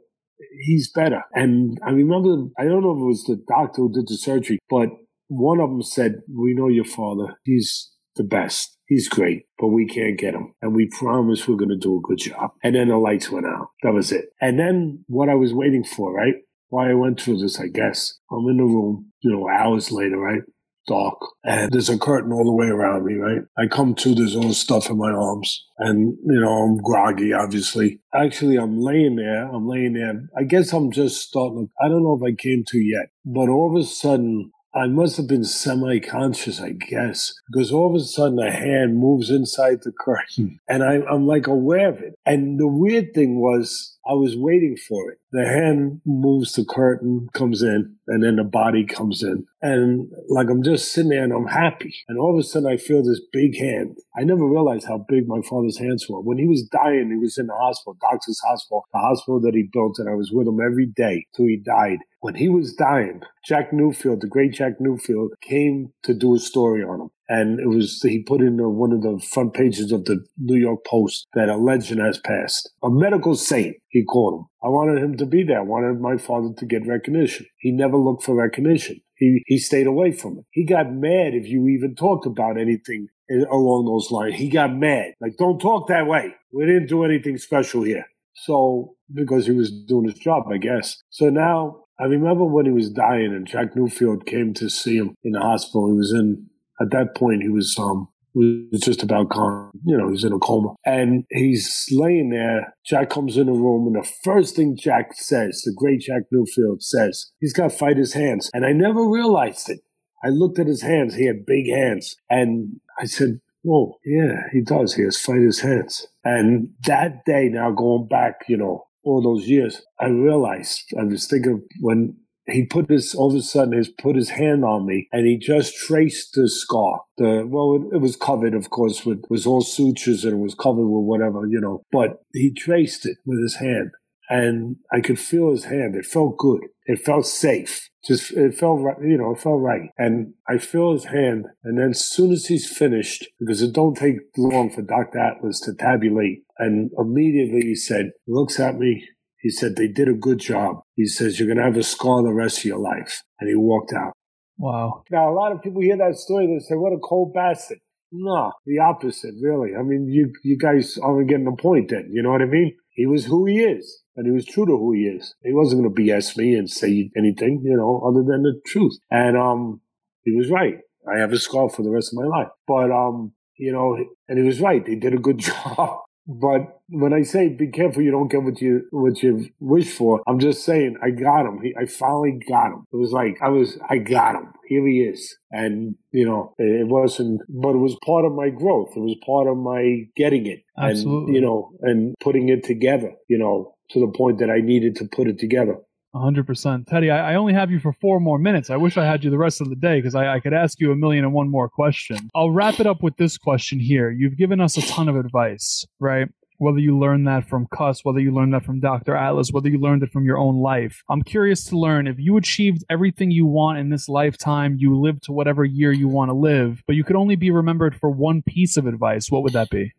he's better. And I remember, I don't know if it was the doctor who did the surgery, but one of them said, we know your father. He's the best. He's great, but we can't get him. And we promise we're going to do a good job. And then the lights went out. That was it. And then what I was waiting for, right? Why I went through this, I guess. I'm in the room, you know, hours later, right? Dark. And there's a curtain all the way around me, right? I come to, there's all stuff in my arms. And, you know, I'm groggy, obviously. Actually, I'm laying there. I'm laying there. I guess I'm just starting. I don't know if I came to yet. But all of a sudden, I must have been semi conscious, I guess, because all of a sudden a hand moves inside the curtain (laughs) and I, I'm like aware of it. And the weird thing was, I was waiting for it. The hand moves the curtain, comes in, and then the body comes in. And like I'm just sitting there and I'm happy. And all of a sudden I feel this big hand. I never realized how big my father's hands were. When he was dying, he was in the hospital, doctor's hospital, the hospital that he built, and I was with him every day till he died. When he was dying, Jack Newfield, the great Jack Newfield, came to do a story on him. And it was, he put in one of the front pages of the New York Post that a legend has passed. A medical saint, he called him. I wanted him to be there. I wanted my father to get recognition. He never looked for recognition. He, he stayed away from it. He got mad if you even talked about anything along those lines. He got mad. Like, don't talk that way. We didn't do anything special here. So, because he was doing his job, I guess. So now, I remember when he was dying and Jack Newfield came to see him in the hospital. He was in, at that point, he was, um, was just about gone. You know, he's in a coma. And he's laying there. Jack comes in the room, and the first thing Jack says, the great Jack Newfield says, he's got to fight his hands. And I never realized it. I looked at his hands. He had big hands. And I said, Whoa, yeah, he does. He has fight his hands. And that day, now going back, you know, all those years, I realized, I was thinking when he put his all of a sudden he's put his hand on me and he just traced the scar. The well it, it, was covered of course with was all sutures and it was covered with whatever you know but he traced it with his hand and i could feel his hand. It felt good. It felt safe. Just it felt right you know it felt right. And i feel his hand and then as soon as he's finished because it don't take long for dr atlas to tabulate and immediately he said looks at me he said, they did a good job. He says, you're going to have a scar the rest of your life. And he walked out. Wow. Now, a lot of people hear that story, they say, what a cold bastard. No, the opposite, really. I mean, you, you guys aren't getting the point then. You know what I mean? He was who he is, and he was true to who he is. He wasn't going to BS me and say anything, you know, other than the truth. And, um, he was right. I have a scar for the rest of my life. But, um, you know, and he was right. They did a good (laughs) job. But when I say be careful, you don't get what you what you wish for. I'm just saying I got him. He, I finally got him. It was like I was I got him. Here he is, and you know it wasn't, but it was part of my growth. It was part of my getting it, Absolutely. and you know, and putting it together. You know, to the point that I needed to put it together. 100%. Teddy, I, I only have you for four more minutes. I wish I had you the rest of the day because I, I could ask you a million and one more question. I'll wrap it up with this question here. You've given us a ton of advice, right? Whether you learned that from Cus, whether you learned that from Dr. Atlas, whether you learned it from your own life. I'm curious to learn if you achieved everything you want in this lifetime, you lived to whatever year you want to live, but you could only be remembered for one piece of advice, what would that be?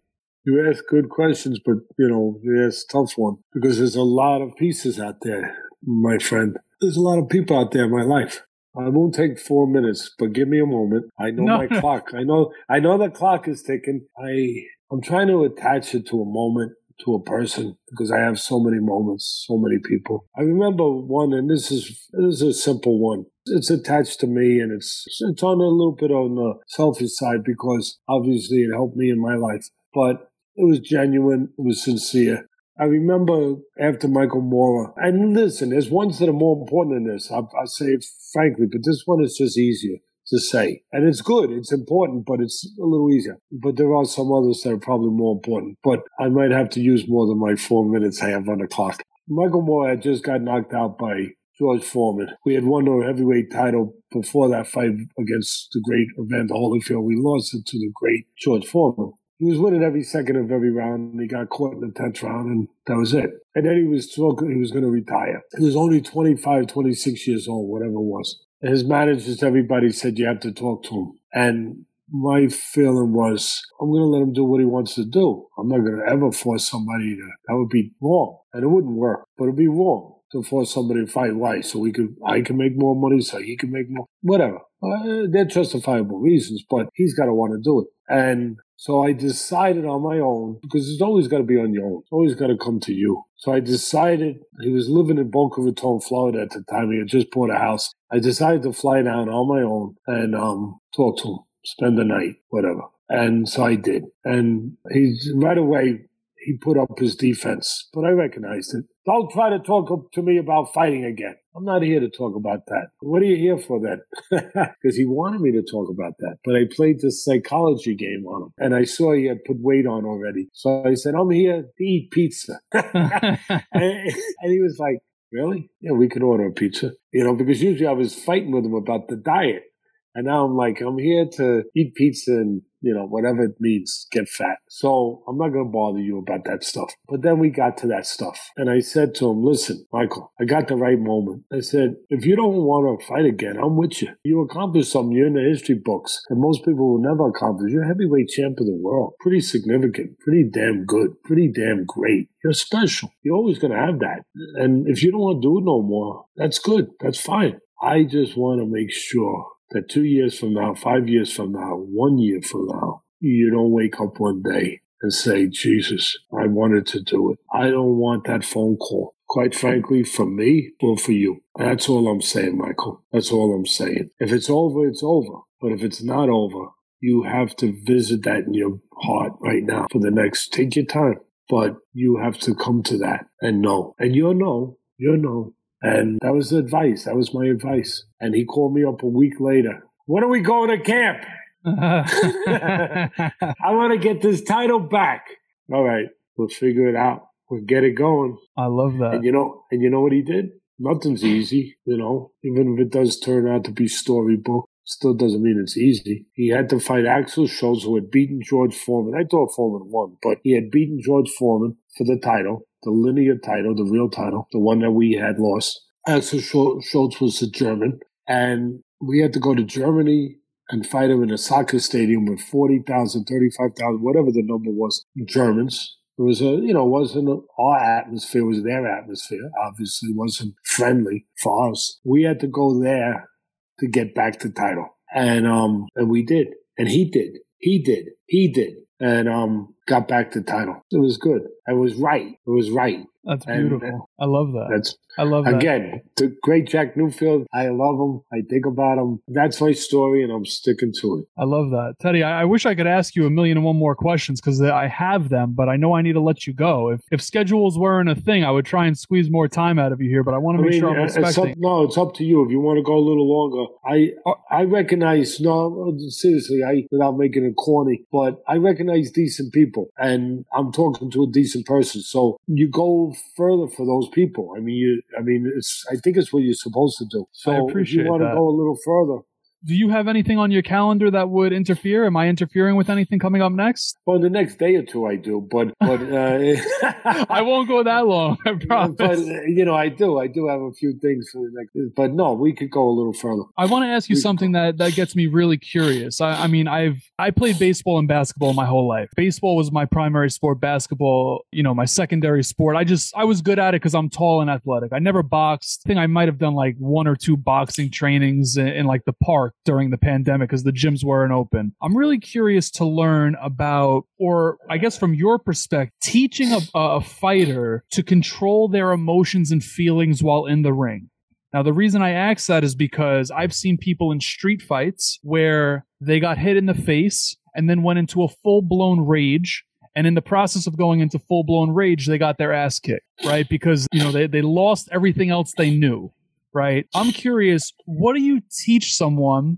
You ask good questions, but you know, you ask tough one because there's a lot of pieces out there, my friend. There's a lot of people out there in my life. I won't take four minutes, but give me a moment. I know No. my (laughs) clock. I know I know the clock is ticking. I I'm trying to attach it to a moment, to a person, because I have so many moments, so many people. I remember one, and this is this is a simple one. It's attached to me, and it's it's on a little bit on the selfish side because obviously it helped me in my life, but it was genuine. It was sincere. I remember after Michael Moorer, and listen, there's ones that are more important than this. I, I say it frankly, but this one is just easier to say. And it's good, it's important, but it's a little easier. But there are some others that are probably more important. But I might have to use more than my four minutes I have on the clock. Michael Moorer had just got knocked out by George Foreman. We had won the heavyweight title before that fight against the great Evander Holyfield. We lost it to the great George Foreman. He was winning every second of every round, and he got caught in the tenth round, and that was it. And then he was talking, he was going to retire. He was only 25, 26 years old, whatever it was. And his managers, everybody said, you have to talk to him. And my feeling was, I'm going to let him do what he wants to do. I'm not going to ever force somebody to, that would be wrong. And it wouldn't work, but it'd be wrong to force somebody to fight. Why? So we could, I can make more money, so he can make more, whatever. Uh, they're justifiable reasons, but he's got to want to do it. And so I decided on my own, because it's always got to be on your own. It's always got to come to you. So I decided, he was living in Boca Raton, Florida at the time. He had just bought a house. I decided to fly down on my own and um, talk to him, spend the night, whatever. And so I did. And he right away, he put up his defense, but I recognized it. Don't try to talk to me about fighting again. I'm not here to talk about that. What are you here for then? (laughs) Because he wanted me to talk about that. But I played this psychology game on him, and I saw he had put weight on already. So I said, I'm here to eat pizza. and, (laughs) (laughs) and he was like, Really? Yeah, we could order a pizza. You know, because usually I was fighting with him about the diet. And now I'm like, I'm here to eat pizza and, you know, whatever it means, get fat. So I'm not going to bother you about that stuff. But then we got to that stuff. And I said to him, listen, Michael, I got the right moment. I said, if you don't want to fight again, I'm with you. You accomplished something. You're in the history books that most people will never accomplish. You're heavyweight champ of the world. Pretty significant, pretty damn good, pretty damn great. You're special. You're always going to have that. And if you don't want to do it no more, that's good. That's fine. I just want to make sure that two years from now, five years from now, one year from now, you don't wake up one day and say, Jesus, I wanted to do it. I don't want that phone call. Quite frankly, for me or for you. That's all I'm saying, Michael. That's all I'm saying. If it's over, it's over. But if it's not over, you have to visit that in your heart right now for the next, take your time. But you have to come to that and know. And you'll know, you'll know. And that was the advice. That was my advice. And he called me up a week later. When are we going to camp? (laughs) I want to get this title back. All right, we'll figure it out. We'll get it going. I love that. And you know, and you know what he did? Nothing's easy, you know. Even if it does turn out to be storybook, still doesn't mean it's easy. He had to fight Axel Schulz, who had beaten George Foreman. I thought Foreman won, but he had beaten George Foreman for the title, the linear title, the real title, the one that we had lost. Axel Schul- Schulz was a German, and we had to go to Germany and fight him in a soccer stadium with 40,000, 35,000, whatever the number was, Germans. It was a, you know, wasn't our atmosphere, it was their atmosphere. Obviously, it wasn't friendly for us. We had to go there to get back the title. And um and we did. And he did. He did. He did. And um got back the title. It was good. I was right. It was right. That's And- beautiful. I love that. That's I love that. again the great Jack Newfield. I love him. I think about him. That's my story, and I'm sticking to it. I love that. Teddy, I, I wish I could ask you a million and one more questions because I have them, but I know I need to let you go. If, if schedules weren't a thing, I would try and squeeze more time out of you here, but I want to make sure I'm uh, it's respecting. up, no, it's up to you. If you want to go a little longer, I I recognize no seriously. I without making it corny, but I recognize decent people, and I'm talking to a decent person. So you go further for those people. I mean, you. I mean, it's. I think it's what you're supposed to do. So if appreciate you want to go a little further, Do you have anything on your calendar that would interfere? Am I interfering with anything coming up next? well, the next day or two I do, but but uh, (laughs) (laughs) I won't go that long. I promise. But you know, I do. I do have a few things for the next. But no, we could go a little further. I want to ask you We- something that, that gets me really curious. I, I mean, I've I played baseball and basketball my whole life. Baseball was my primary sport. Basketball, you know, my secondary sport. I just I was good at it because I'm tall and athletic. I never boxed. I think I might have done like one or two boxing trainings in, in like the park during the pandemic because the gyms weren't open. I'm really curious to learn about, or I guess from your perspective, teaching a, a fighter to control their emotions and feelings while in the ring. Now, the reason I ask that is because I've seen people in street fights where they got hit in the face and then went into a full blown rage. And in the process of going into full blown rage, they got their ass kicked, right? Because, you know, they, they lost everything else they knew, right? I'm curious, what do you teach someone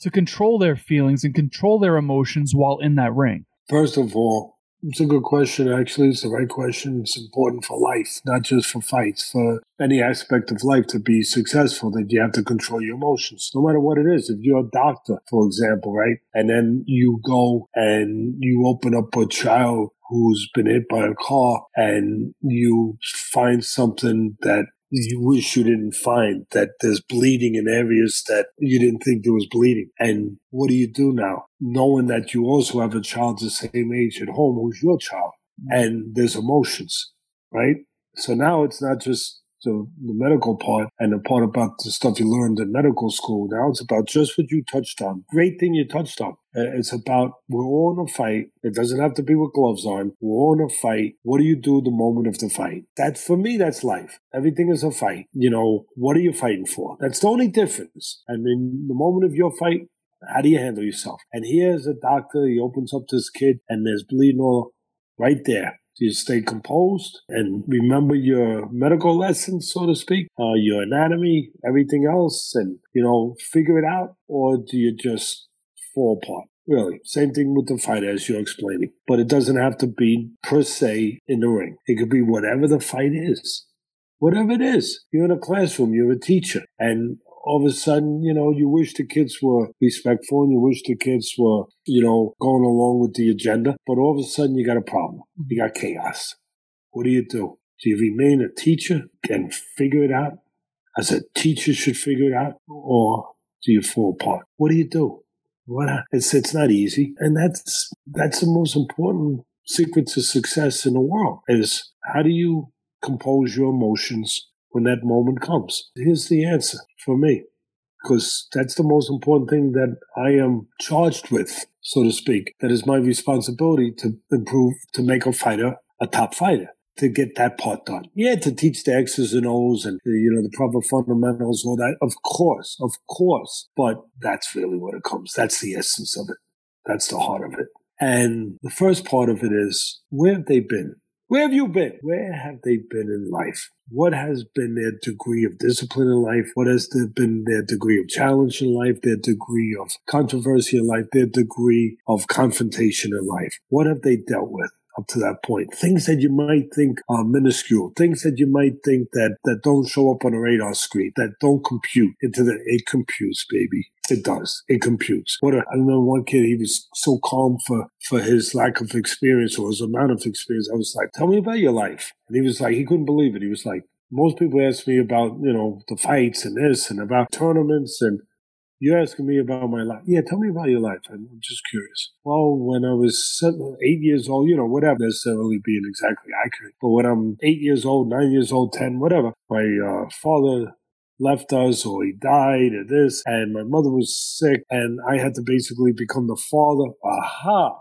to control their feelings and control their emotions while in that ring? First of all, it's a good question. Actually, it's the right question. It's important for life, not just for fights. For any aspect of life to be successful, that you have to control your emotions, no matter what it is. If you're a doctor, for example, right, and then you go and you open up a child who's been hit by a car, and you find something that you wish you didn't find that there's bleeding in areas that you didn't think there was bleeding. And what do you do now? Knowing that you also have a child the same age at home who's your child and there's emotions, right? So now it's not just the, the medical part and the part about the stuff you learned in medical school. Now it's about just what you touched on. Great thing you touched on. Uh, It's about we're all in a fight. It doesn't have to be with gloves on. We're all in a fight. What do you do the moment of the fight? That for me, that's life. Everything is a fight. You know, what are you fighting for? That's the only difference. And in the moment of your fight, how do you handle yourself? And here's a doctor. He opens up to this kid, and there's bleeding all right there. Do you stay composed and remember your medical lessons, so to speak, uh, your anatomy, everything else, and you know figure it out, or do you just fall apart? Really, same thing with the fight as you're explaining, but it doesn't have to be per se in the ring. It could be whatever the fight is, whatever it is. You're in a classroom, you're a teacher, and all of a sudden, you know, you wish the kids were respectful and you wish the kids were, you know, going along with the agenda, but all of a sudden you got a problem. You got chaos. What do you do? Do you remain a teacher and figure it out as a teacher should figure it out, or do you fall apart? What do you do? What it's it's not easy, and that's that's the most important secret to success in the world is how do you compose your emotions when that moment comes? Here's the answer for me, because that's the most important thing that I am charged with, so to speak. That is my responsibility to improve, to make a fighter a top fighter. To get that part done. Yeah, to teach the X's and O's and, you know, the proper fundamentals, all that. Of course, of course. But that's really what it comes. That's the essence of it. That's the heart of it. And the first part of it is where have they been? Where have you been? Where have they been in life? What has been their degree of discipline in life? What has been their degree of challenge in life? Their degree of controversy in life? Their degree of confrontation in life? What have they dealt with? Up to that point, things that you might think are minuscule, things that you might think that that don't show up on a radar screen, that don't compute into the it computes, baby. It does. It computes. What a, I remember one kid, he was so calm for, for his lack of experience or his amount of experience. I was like, tell me about your life. And he was like, he couldn't believe it. He was like, most people ask me about, you know, the fights and this and about tournaments and you're asking me about my life. Yeah, tell me about your life. I'm just curious. Well, when I was seven, eight years old, you know, whatever necessarily being exactly accurate, but when I'm eight years old, nine years old, ten, whatever, my uh, father left us or he died or this, and my mother was sick, and I had to basically become the father. Aha!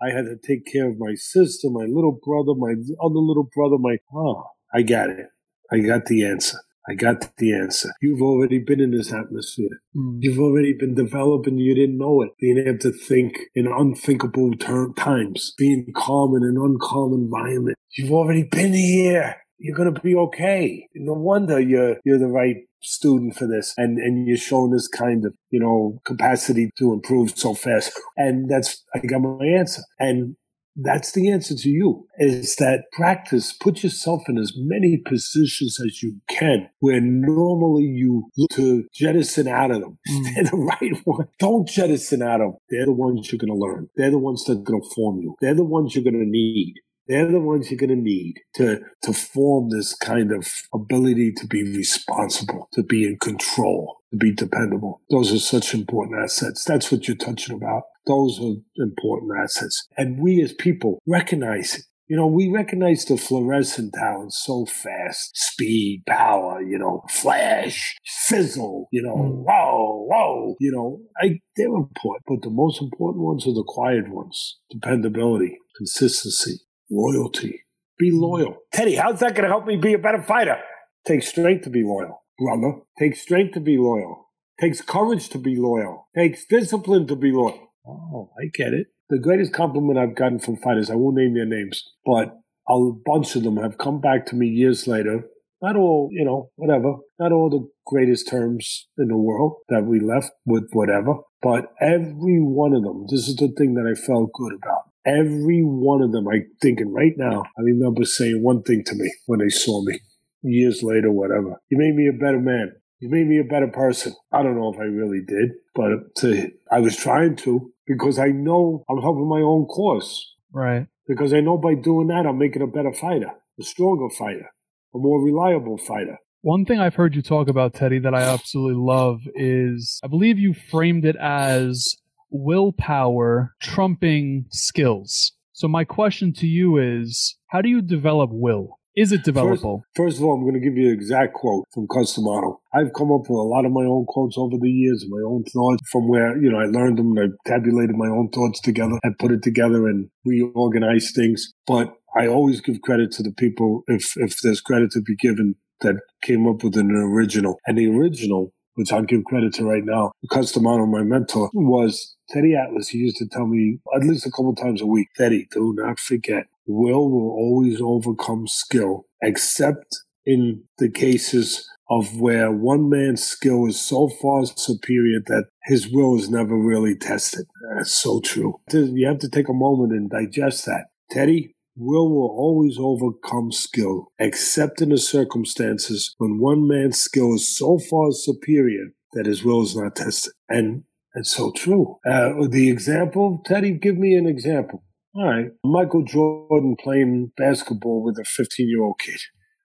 I had to take care of my sister, my little brother, my other little brother, my. Oh, I got it. I got the answer. I got the answer. You've already been in this atmosphere. Mm. You've already been developing. You didn't know it. Being able to think in unthinkable ter- times, being calm in an uncalm environment. You've already been here. You're gonna be okay. No wonder you're you're the right student for this and and you're showing this kind of you know capacity to improve so fast and that's i got my answer and that's the answer to you is that practice put yourself in as many positions as you can where normally you look to jettison out of them mm. (laughs) they're the right one don't jettison out of them they're the ones you're going to learn they're the ones that are going to form you they're the ones you're going to need they're the ones you're going to need to, to form this kind of ability to be responsible, to be in control, to be dependable. Those are such important assets. That's what you're touching about. Those are important assets. And we as people recognize it. You know, we recognize the fluorescent talents so fast. Speed, power, you know, flash, sizzle, you know, mm. whoa, whoa. You know, I, they're important, but the most important ones are the quiet ones. Dependability, consistency, loyalty. Be loyal. Teddy, how's that going to help me be a better fighter? Takes strength to be loyal, brother. Takes strength to be loyal. Takes courage to be loyal. Takes discipline to be loyal. Oh, I get it. The greatest compliment I've gotten from fighters, I won't name their names, but a bunch of them have come back to me years later. Not all, you know, whatever. Not all the greatest terms in the world that we left with whatever, but every one of them, this is the thing that I felt good about Every one of them, I thinking right now, I remember saying one thing to me when they saw me years later, whatever. You made me a better man. You made me a better person. I don't know if I really did, but to, I was trying to because I know I'm helping my own cause. Right. Because I know by doing that, I'm making a better fighter, a stronger fighter, a more reliable fighter. One thing I've heard you talk about, Teddy, that I absolutely love is I believe you framed it as willpower trumping skills. So my question to you is, how do you develop will? Is it developable? First, first of all, I'm going to give you an exact quote from Cus D'Amato. I've come up with a lot of my own quotes over the years, my own thoughts from where, you know, I learned them and I tabulated my own thoughts together and put it together and reorganized things. But I always give credit to the people, if, if there's credit to be given, that came up with an original. And the original which I'll give credit to right now, Cus D'Amato, my mentor, was Teddy Atlas. He used to tell me at least a couple times a week, Teddy, do not forget, will will always overcome skill, except in the cases of where one man's skill is so far superior that his will is never really tested. That's so true. You have to take a moment and digest that. Teddy, Will will always overcome skill, except in the circumstances when one man's skill is so far superior that his will is not tested. And it's so true. Uh, the example, Teddy, give me an example. All right. Michael Jordan playing basketball with a 15 year old kid.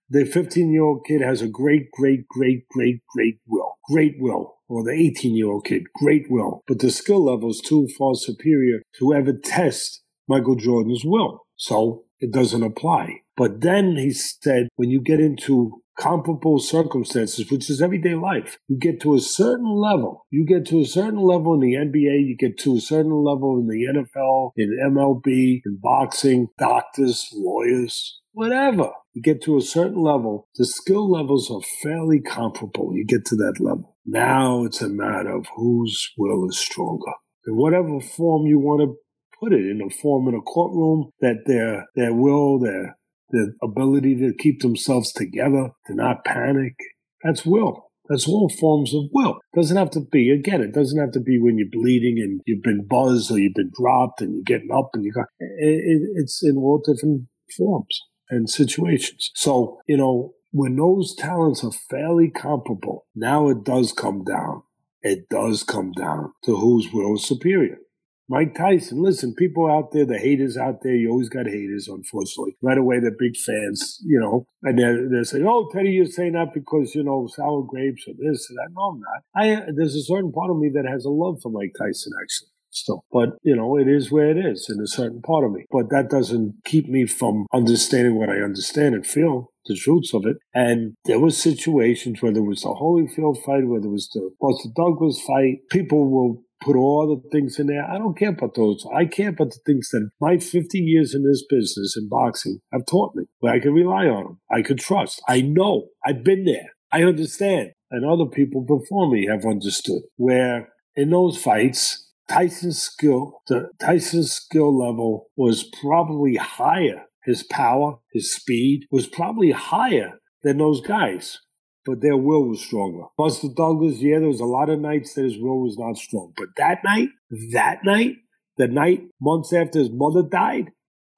The 15 year old kid has a great, great, great, great, great will. Great will. Or the 18 year old kid, great will. But the skill level is too far superior to ever test Michael Jordan's will. So it doesn't apply. But then he said, when you get into comparable circumstances, which is everyday life, you get to a certain level. You get to a certain level in the NBA, you get to a certain level in the NFL, in MLB, in boxing, doctors, lawyers, whatever. You get to a certain level, the skill levels are fairly comparable. You get to that level. Now it's a matter of whose will is stronger. In whatever form you want to put it in a form in a courtroom that their their will, their their ability to keep themselves together, to not panic. That's will. That's all forms of will. Doesn't have to be again. It doesn't have to be when you're bleeding and you've been buzzed or you've been dropped and you're getting up and you got. It, it, it's in all different forms and situations. So you know when those talents are fairly comparable, now it does come down. It does come down to whose will is superior. Mike Tyson, listen, people out there, the haters out there, you always got haters, unfortunately. Right away, they're big fans, you know, and they're, they're saying, oh, Teddy, you're saying that because, you know, sour grapes or this and that. No, I'm not. I, there's a certain part of me that has a love for Mike Tyson, actually. still. But, you know, it is where it is in a certain part of me. But that doesn't keep me from understanding what I understand and feel the truths of it. And there were situations, whether it was the Holyfield fight, whether it was the Buster Douglas fight, people will put all the things in there. I don't care about those. I care about the things that my 50 years in this business in boxing have taught me, where I can rely on them. I can trust. I know. I've been there. I understand. And other people before me have understood where in those fights, Tyson's skill, the Tyson's skill level was probably higher. His power, his speed was probably higher than those guys but their will was stronger. Buster Douglas, yeah, there was a lot of nights that his will was not strong. But that night, that night, the night months after his mother died,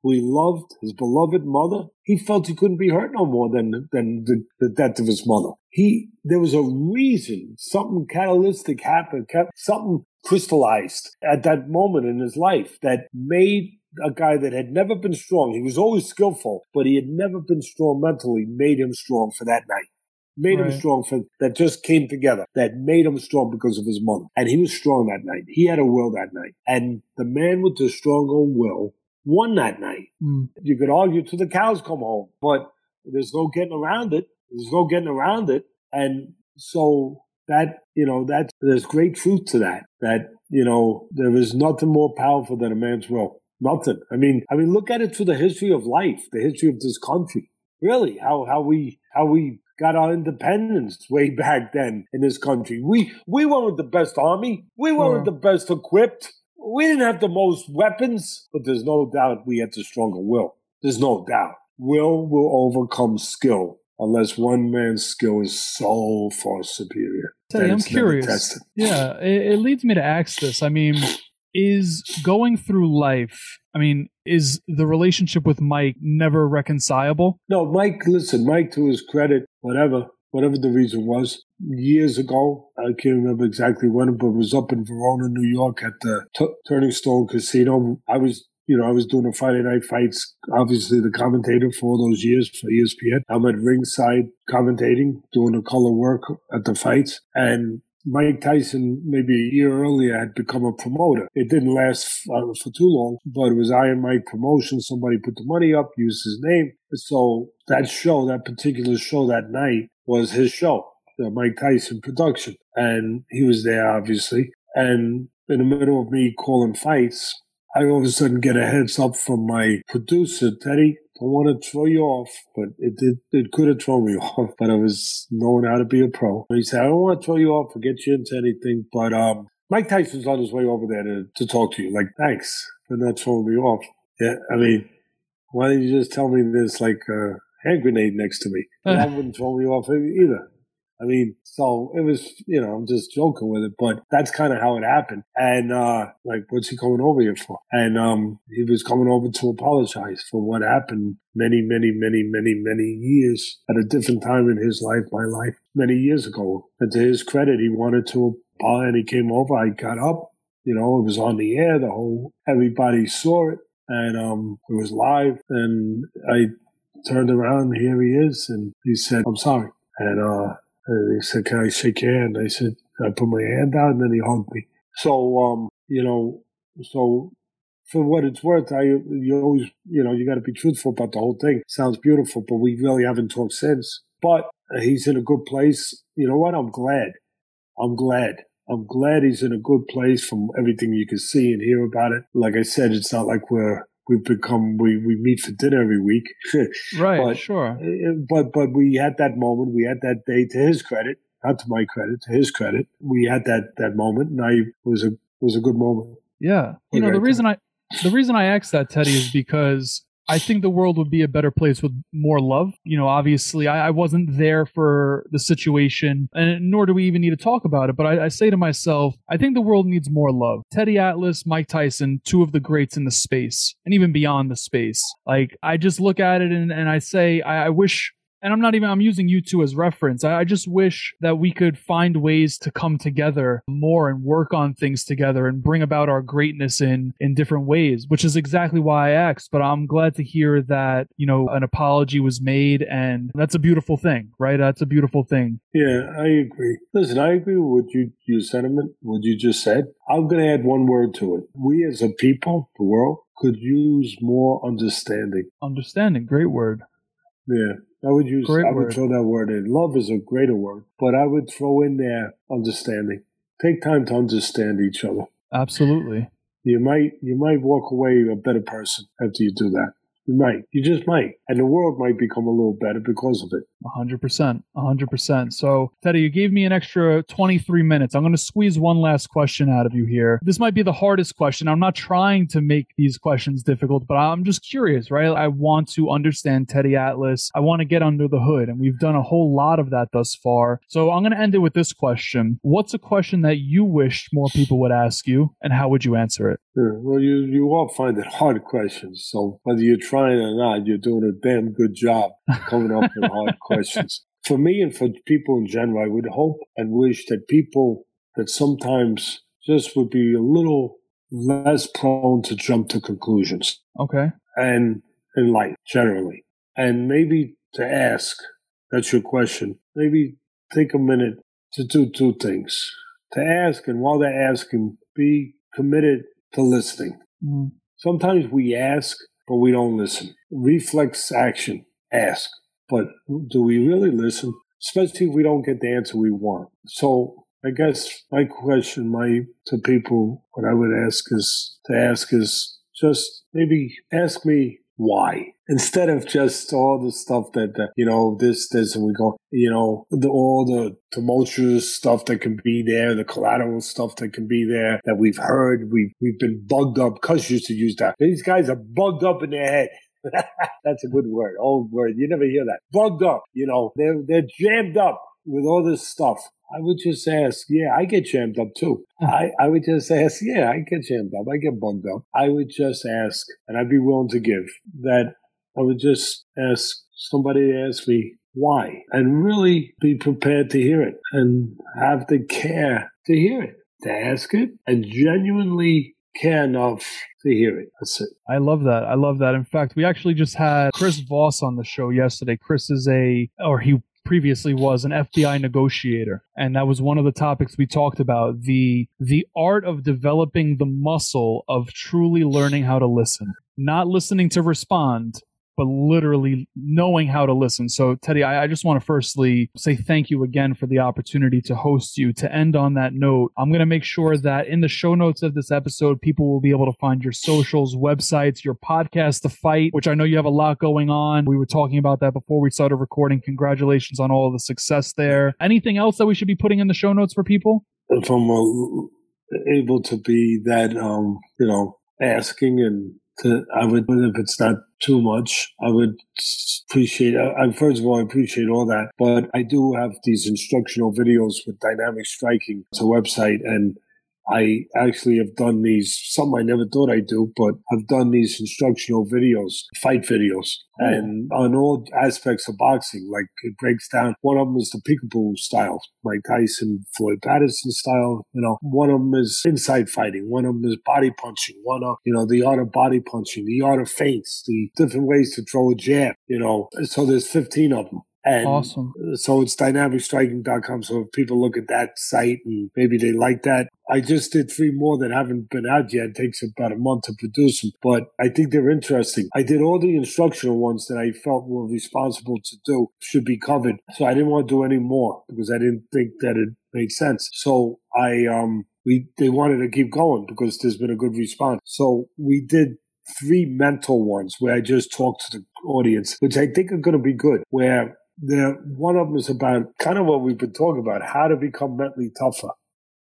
who he loved, his beloved mother, he felt he couldn't be hurt no more than than the, the death of his mother. He there was a reason, something catalytic happened, something crystallized at that moment in his life that made a guy that had never been strong. He was always skillful, but he had never been strong mentally, made him strong for that night made right. him strong for that just came together that made him strong because of his mother. And he was strong that night. He had a will that night. And the man with the stronger will won that night. Mm. you could argue till the cows come home but there's no getting around it. There's no getting around it. And so that you know that there's great truth to that that you know there is nothing more powerful than a man's will. Nothing. I mean i mean look at it through the history of life the history of this country. Really how how we how we got our independence way (laughs) back then in this country. We we weren't the best army. We weren't the best equipped. We didn't have the most weapons, but there's no doubt we had the stronger will. There's no doubt. Will will overcome skill unless one man's skill is so far superior. Teddy, I'm curious. Yeah, it, it leads me to ask this. I mean, is going through life I mean, is the relationship with Mike never reconcilable? No, Mike, listen, Mike, to his credit, whatever, whatever the reason was, years ago, I can't remember exactly when, but was up in Verona, New York at the T- Turning Stone Casino. I was you know, I was doing the Friday night fights, obviously the commentator for all those years for ESPN. I'm at ringside commentating, doing the color work at the fights. And Mike Tyson, maybe a year earlier, had become a promoter. It didn't last uh, for too long, but it was Iron Mike Promotion. Somebody put the money up, used his name. So that show, that particular show that night was his show, the Mike Tyson production. And he was there, obviously. And in the middle of me calling fights, I all of a sudden get a heads up from my producer, Teddy, want to throw you off, but it did. It could have thrown me (laughs) off, but I was knowing how to be a pro. he said, "I don't want to throw you off or get you into anything, but um, Mike Tyson's on his way over there to, to talk to you. Like, thanks for not throwing me off. Yeah, I mean, why didn't you just tell me there's like a hand grenade next to me? (laughs) that wouldn't throw me off either. I mean, so it was, you know, I'm just joking with it, but that's kind of how it happened. And, uh, like, what's he coming over here for? And, um, he was coming over to apologize for what happened many, many, many, many, many years at a different time in his life, my life, many years ago. And to his credit, he wanted to apologize and he came over. I got up, you know, it was on the air. The whole, everybody saw it and, um, it was live and I turned around. Here he is. And he said, I'm sorry. And, uh, and he said, Can I shake your hand? I said, I put my hand out and then he hugged me. So, um, you know, so for what it's worth, I you always you know you got to be truthful about the whole thing. Sounds beautiful, but we really haven't talked since. But he's in a good place. You know what? I'm glad. I'm glad. I'm glad he's in a good place from everything you can see and hear about it. Like I said, it's not like we're we've become we, we meet for dinner every week. (laughs) right, but, sure. Eh, but but we had that moment. We had that day. To his credit, not to my credit, to his credit, we had that that moment, and I it was a it was a good moment. Yeah, you know the reason time. I the reason I asked that Teddy is because I think the world would be a better place with more love. You know, obviously, I, I wasn't there for the situation, and nor do we even need to talk about it. But I, I say to myself, I think the world needs more love. Teddy Atlas, Mike Tyson, two of the greats in the space, and even beyond the space. Like, I just look at it and, and I say, I, I wish and I'm not even I'm using you two as reference. I, I, just wish that we could find ways to come together more and work on things together and bring about our greatness in in different ways, which is exactly why I asked. But I'm glad to hear that you know an apology was made, and that's a beautiful thing, right? That's a beautiful thing. Yeah, I agree. Listen, I agree with what you your sentiment, what you just said. I'm going to add one word to it. We as a people, the world, could use more understanding. Understanding, great word. Yeah, I would use. Great I would throw that word in. Love is a greater word, but I would throw in there understanding. Take time to understand each other. Absolutely. You might you might walk away a better person after you do that. You might. You just might. And the world might become a little better because of it. 100%. 100%. So, Teddy, you gave me an extra 23 minutes. I'm going to squeeze one last question out of you here. This might be the hardest question. I'm not trying to make these questions difficult, but I'm just curious, right? I want to understand Teddy Atlas. I want to get under the hood, and we've done a whole lot of that thus far. So, I'm going to end it with this question What's a question that you wish more people would ask you, and how would you answer it? Well, you, you all find it hard questions. So, whether you're trying or not, you're doing a damn good job (laughs) coming up with hard questions. For me and for people in general, I would hope and wish that people that sometimes just would be a little less prone to jump to conclusions. Okay. And in life, generally. And maybe to ask, that's your question, maybe take a minute to do two things. To ask, and while they're asking, be committed to listening. Mm. Sometimes we ask but we don't listen. Reflex action, ask. But do we really listen? Especially if we don't get the answer we want. So I guess my question, my to people, what I would ask is to ask is just maybe ask me why instead of just all the stuff that, that you know this this and we go you know the, all the tumultuous stuff that can be there the collateral stuff that can be there that we've heard we've we've been bugged up cuz used to use that these guys are bugged up in their head (laughs) that's a good word old word you never hear that bugged up you know they're they're jammed up with all this stuff I would just ask, yeah, I get jammed up too. I, I would just ask, yeah, I get jammed up. I get bugged up. I would just ask, and I'd be willing to give that I would just ask somebody to ask me why and really be prepared to hear it and have the care to hear it, to ask it and genuinely care of to hear it. That's it. I love that. I love that. In fact, we actually just had Chris Voss on the show yesterday. Chris is a, or he previously was an FBI negotiator and that was one of the topics we talked about the the art of developing the muscle of truly learning how to listen not listening to respond but literally knowing how to listen. So, Teddy, I, I just want to firstly say thank you again for the opportunity to host you. To end on that note, I'm going to make sure that in the show notes of this episode, people will be able to find your socials, websites, your podcast, The Fight, which I know you have a lot going on. We were talking about that before we started recording. Congratulations on all the success there. Anything else that we should be putting in the show notes for people? If I'm uh, able to be that, um, you know, asking and to, I would, if it's not too much, I would appreciate, I, first of all, I appreciate all that, but I do have these instructional videos with dynamic striking. It's a website and I actually have done these, something I never thought I'd do, but I've done these instructional videos, fight videos, oh. and on all aspects of boxing. Like it breaks down. One of them is the peekaboo style, Mike Tyson, Floyd Patterson style. You know, one of them is inside fighting. One of them is body punching. One of, you know, the art of body punching, the art of feints, the different ways to throw a jab, you know. So there's 15 of them. And awesome. So it's dynamicstriking.com. So if people look at that site and maybe they like that, I just did three more that haven't been out yet. It takes about a month to produce them, but I think they're interesting. I did all the instructional ones that I felt were responsible to do should be covered. So I didn't want to do any more because I didn't think that it made sense. So I, um, we, they wanted to keep going because there's been a good response. So we did three mental ones where I just talked to the audience, which I think are going to be good, where one of them is about kind of what we've been talking about, how to become mentally tougher.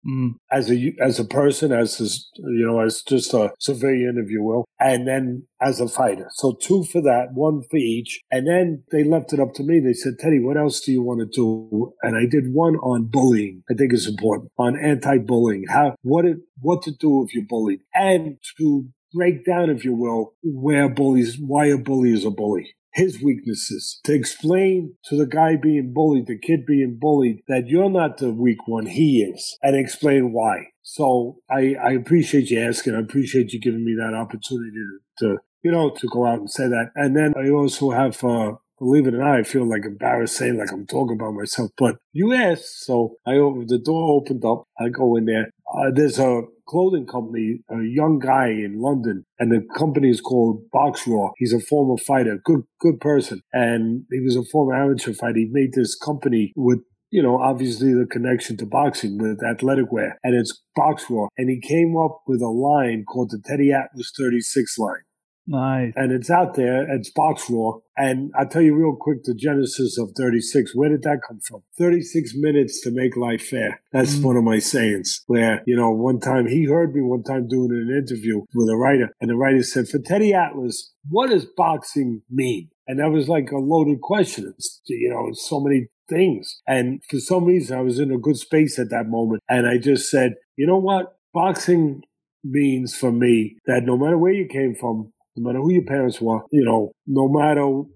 Mm. As a as a person, as you know, as just a civilian, if you will, and then as a fighter. So two for that, one for each, and then they left it up to me. They said, Teddy, what else do you want to do? And I did one on bullying. I think it's important on anti-bullying. How what it, what to do if you're bullied, and to break down, if you will, where bullies, why a bully is a bully his weaknesses, to explain to the guy being bullied, the kid being bullied, that you're not the weak one, he is, and explain why. So I, I appreciate you asking. I appreciate you giving me that opportunity to, to you know, to go out and say that. And then I also have, uh, believe it or not, I feel like embarrassed saying like I'm talking about myself. But you asked, so I the door opened up. I go in there. Uh, there's a clothing company, a young guy in London, and the company is called Boxraw. He's a former fighter, good good person, and he was a former amateur fighter. He made this company with you know, obviously the connection to boxing with athletic wear, and it's Boxraw. And he came up with a line called the Teddy Atlas 36 line. Nice. And it's out there. It's Boxraw. And I'll tell you real quick the genesis of 36. Where did that come from? 36 minutes to make life fair. That's mm. one of my sayings where, you know, one time he heard me one time doing an interview with a writer and the writer said, for Teddy Atlas, what does boxing mean? And that was like a loaded question. It's, you know, it's so many things. And for some reason, I was in a good space at that moment. And I just said, you know what? Boxing means for me that no matter where you came from, no matter who your parents were, you know, no matter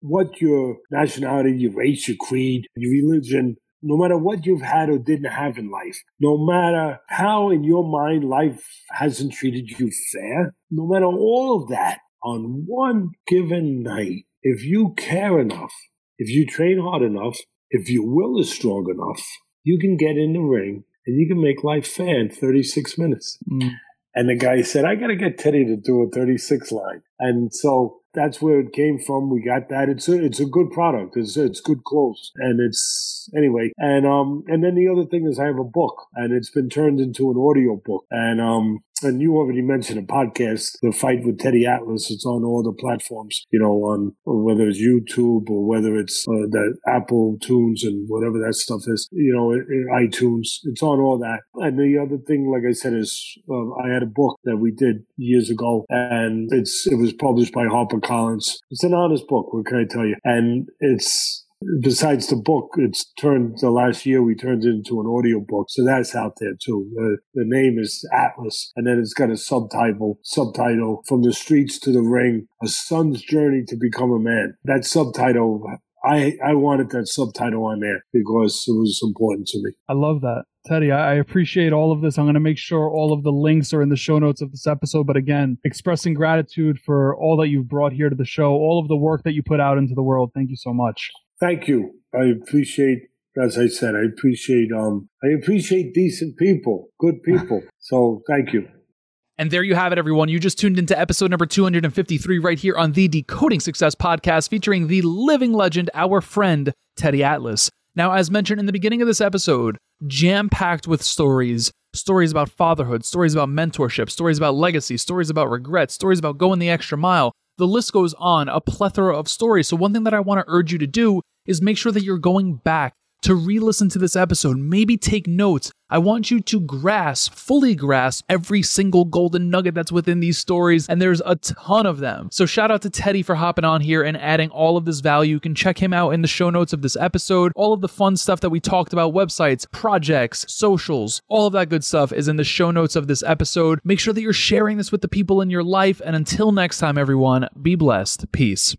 what your nationality, your race, your creed, your religion, no matter what you've had or didn't have in life, no matter how in your mind life hasn't treated you fair, no matter all of that, on one given night, if you care enough, if you train hard enough, if your will is strong enough, you can get in the ring and you can make life fair in 36 minutes. Mm. And the guy said, I got to get Teddy to do a 36 line. And so that's where it came from. We got that. It's a, it's a good product. It's, it's good clothes. And it's, anyway. And, um, and then the other thing is I have a book and it's been turned into an audio book. And, um, and you already mentioned a podcast, The Fight with Teddy Atlas. It's on all the platforms, you know, on whether it's YouTube or whether it's uh, the Apple Tunes and whatever that stuff is, you know, iTunes. It's on all that. And the other thing, like I said, is uh, I had a book that we did years ago, and it's it was published by HarperCollins. It's an honest book. What can I tell you? And it's besides the book, it's turned the last year we turned it into an audio book, so that's out there too. Uh, the name is Atlas, and then it's got a subtitle subtitle from the streets to the ring: a son's journey to become a man. That subtitle. I, I wanted that subtitle on there because it was important to me. I love that. Teddy, I appreciate all of this. I'm going to make sure all of the links are in the show notes of this episode. But again, expressing gratitude for all that you've brought here to the show, all of the work that you put out into the world. Thank you so much. Thank you. I appreciate, as I said, I appreciate, um, I appreciate decent people, good (laughs) people. So thank you. And there you have it, everyone. You just tuned into episode number 253 right here on the Decoding Success podcast featuring the living legend, our friend, Teddy Atlas. Now, as mentioned in the beginning of this episode, jam packed with stories stories about fatherhood, stories about mentorship, stories about legacy, stories about regret, stories about going the extra mile, the list goes on, a plethora of stories. So, one thing that I want to urge you to do is make sure that you're going back to re listen to this episode, maybe take notes. I want you to grasp, fully grasp every single golden nugget that's within these stories, and there's a ton of them. So, shout out to Teddy for hopping on here and adding all of this value. You can check him out in the show notes of this episode. All of the fun stuff that we talked about websites, projects, socials, all of that good stuff is in the show notes of this episode. Make sure that you're sharing this with the people in your life. And until next time, everyone, be blessed. Peace.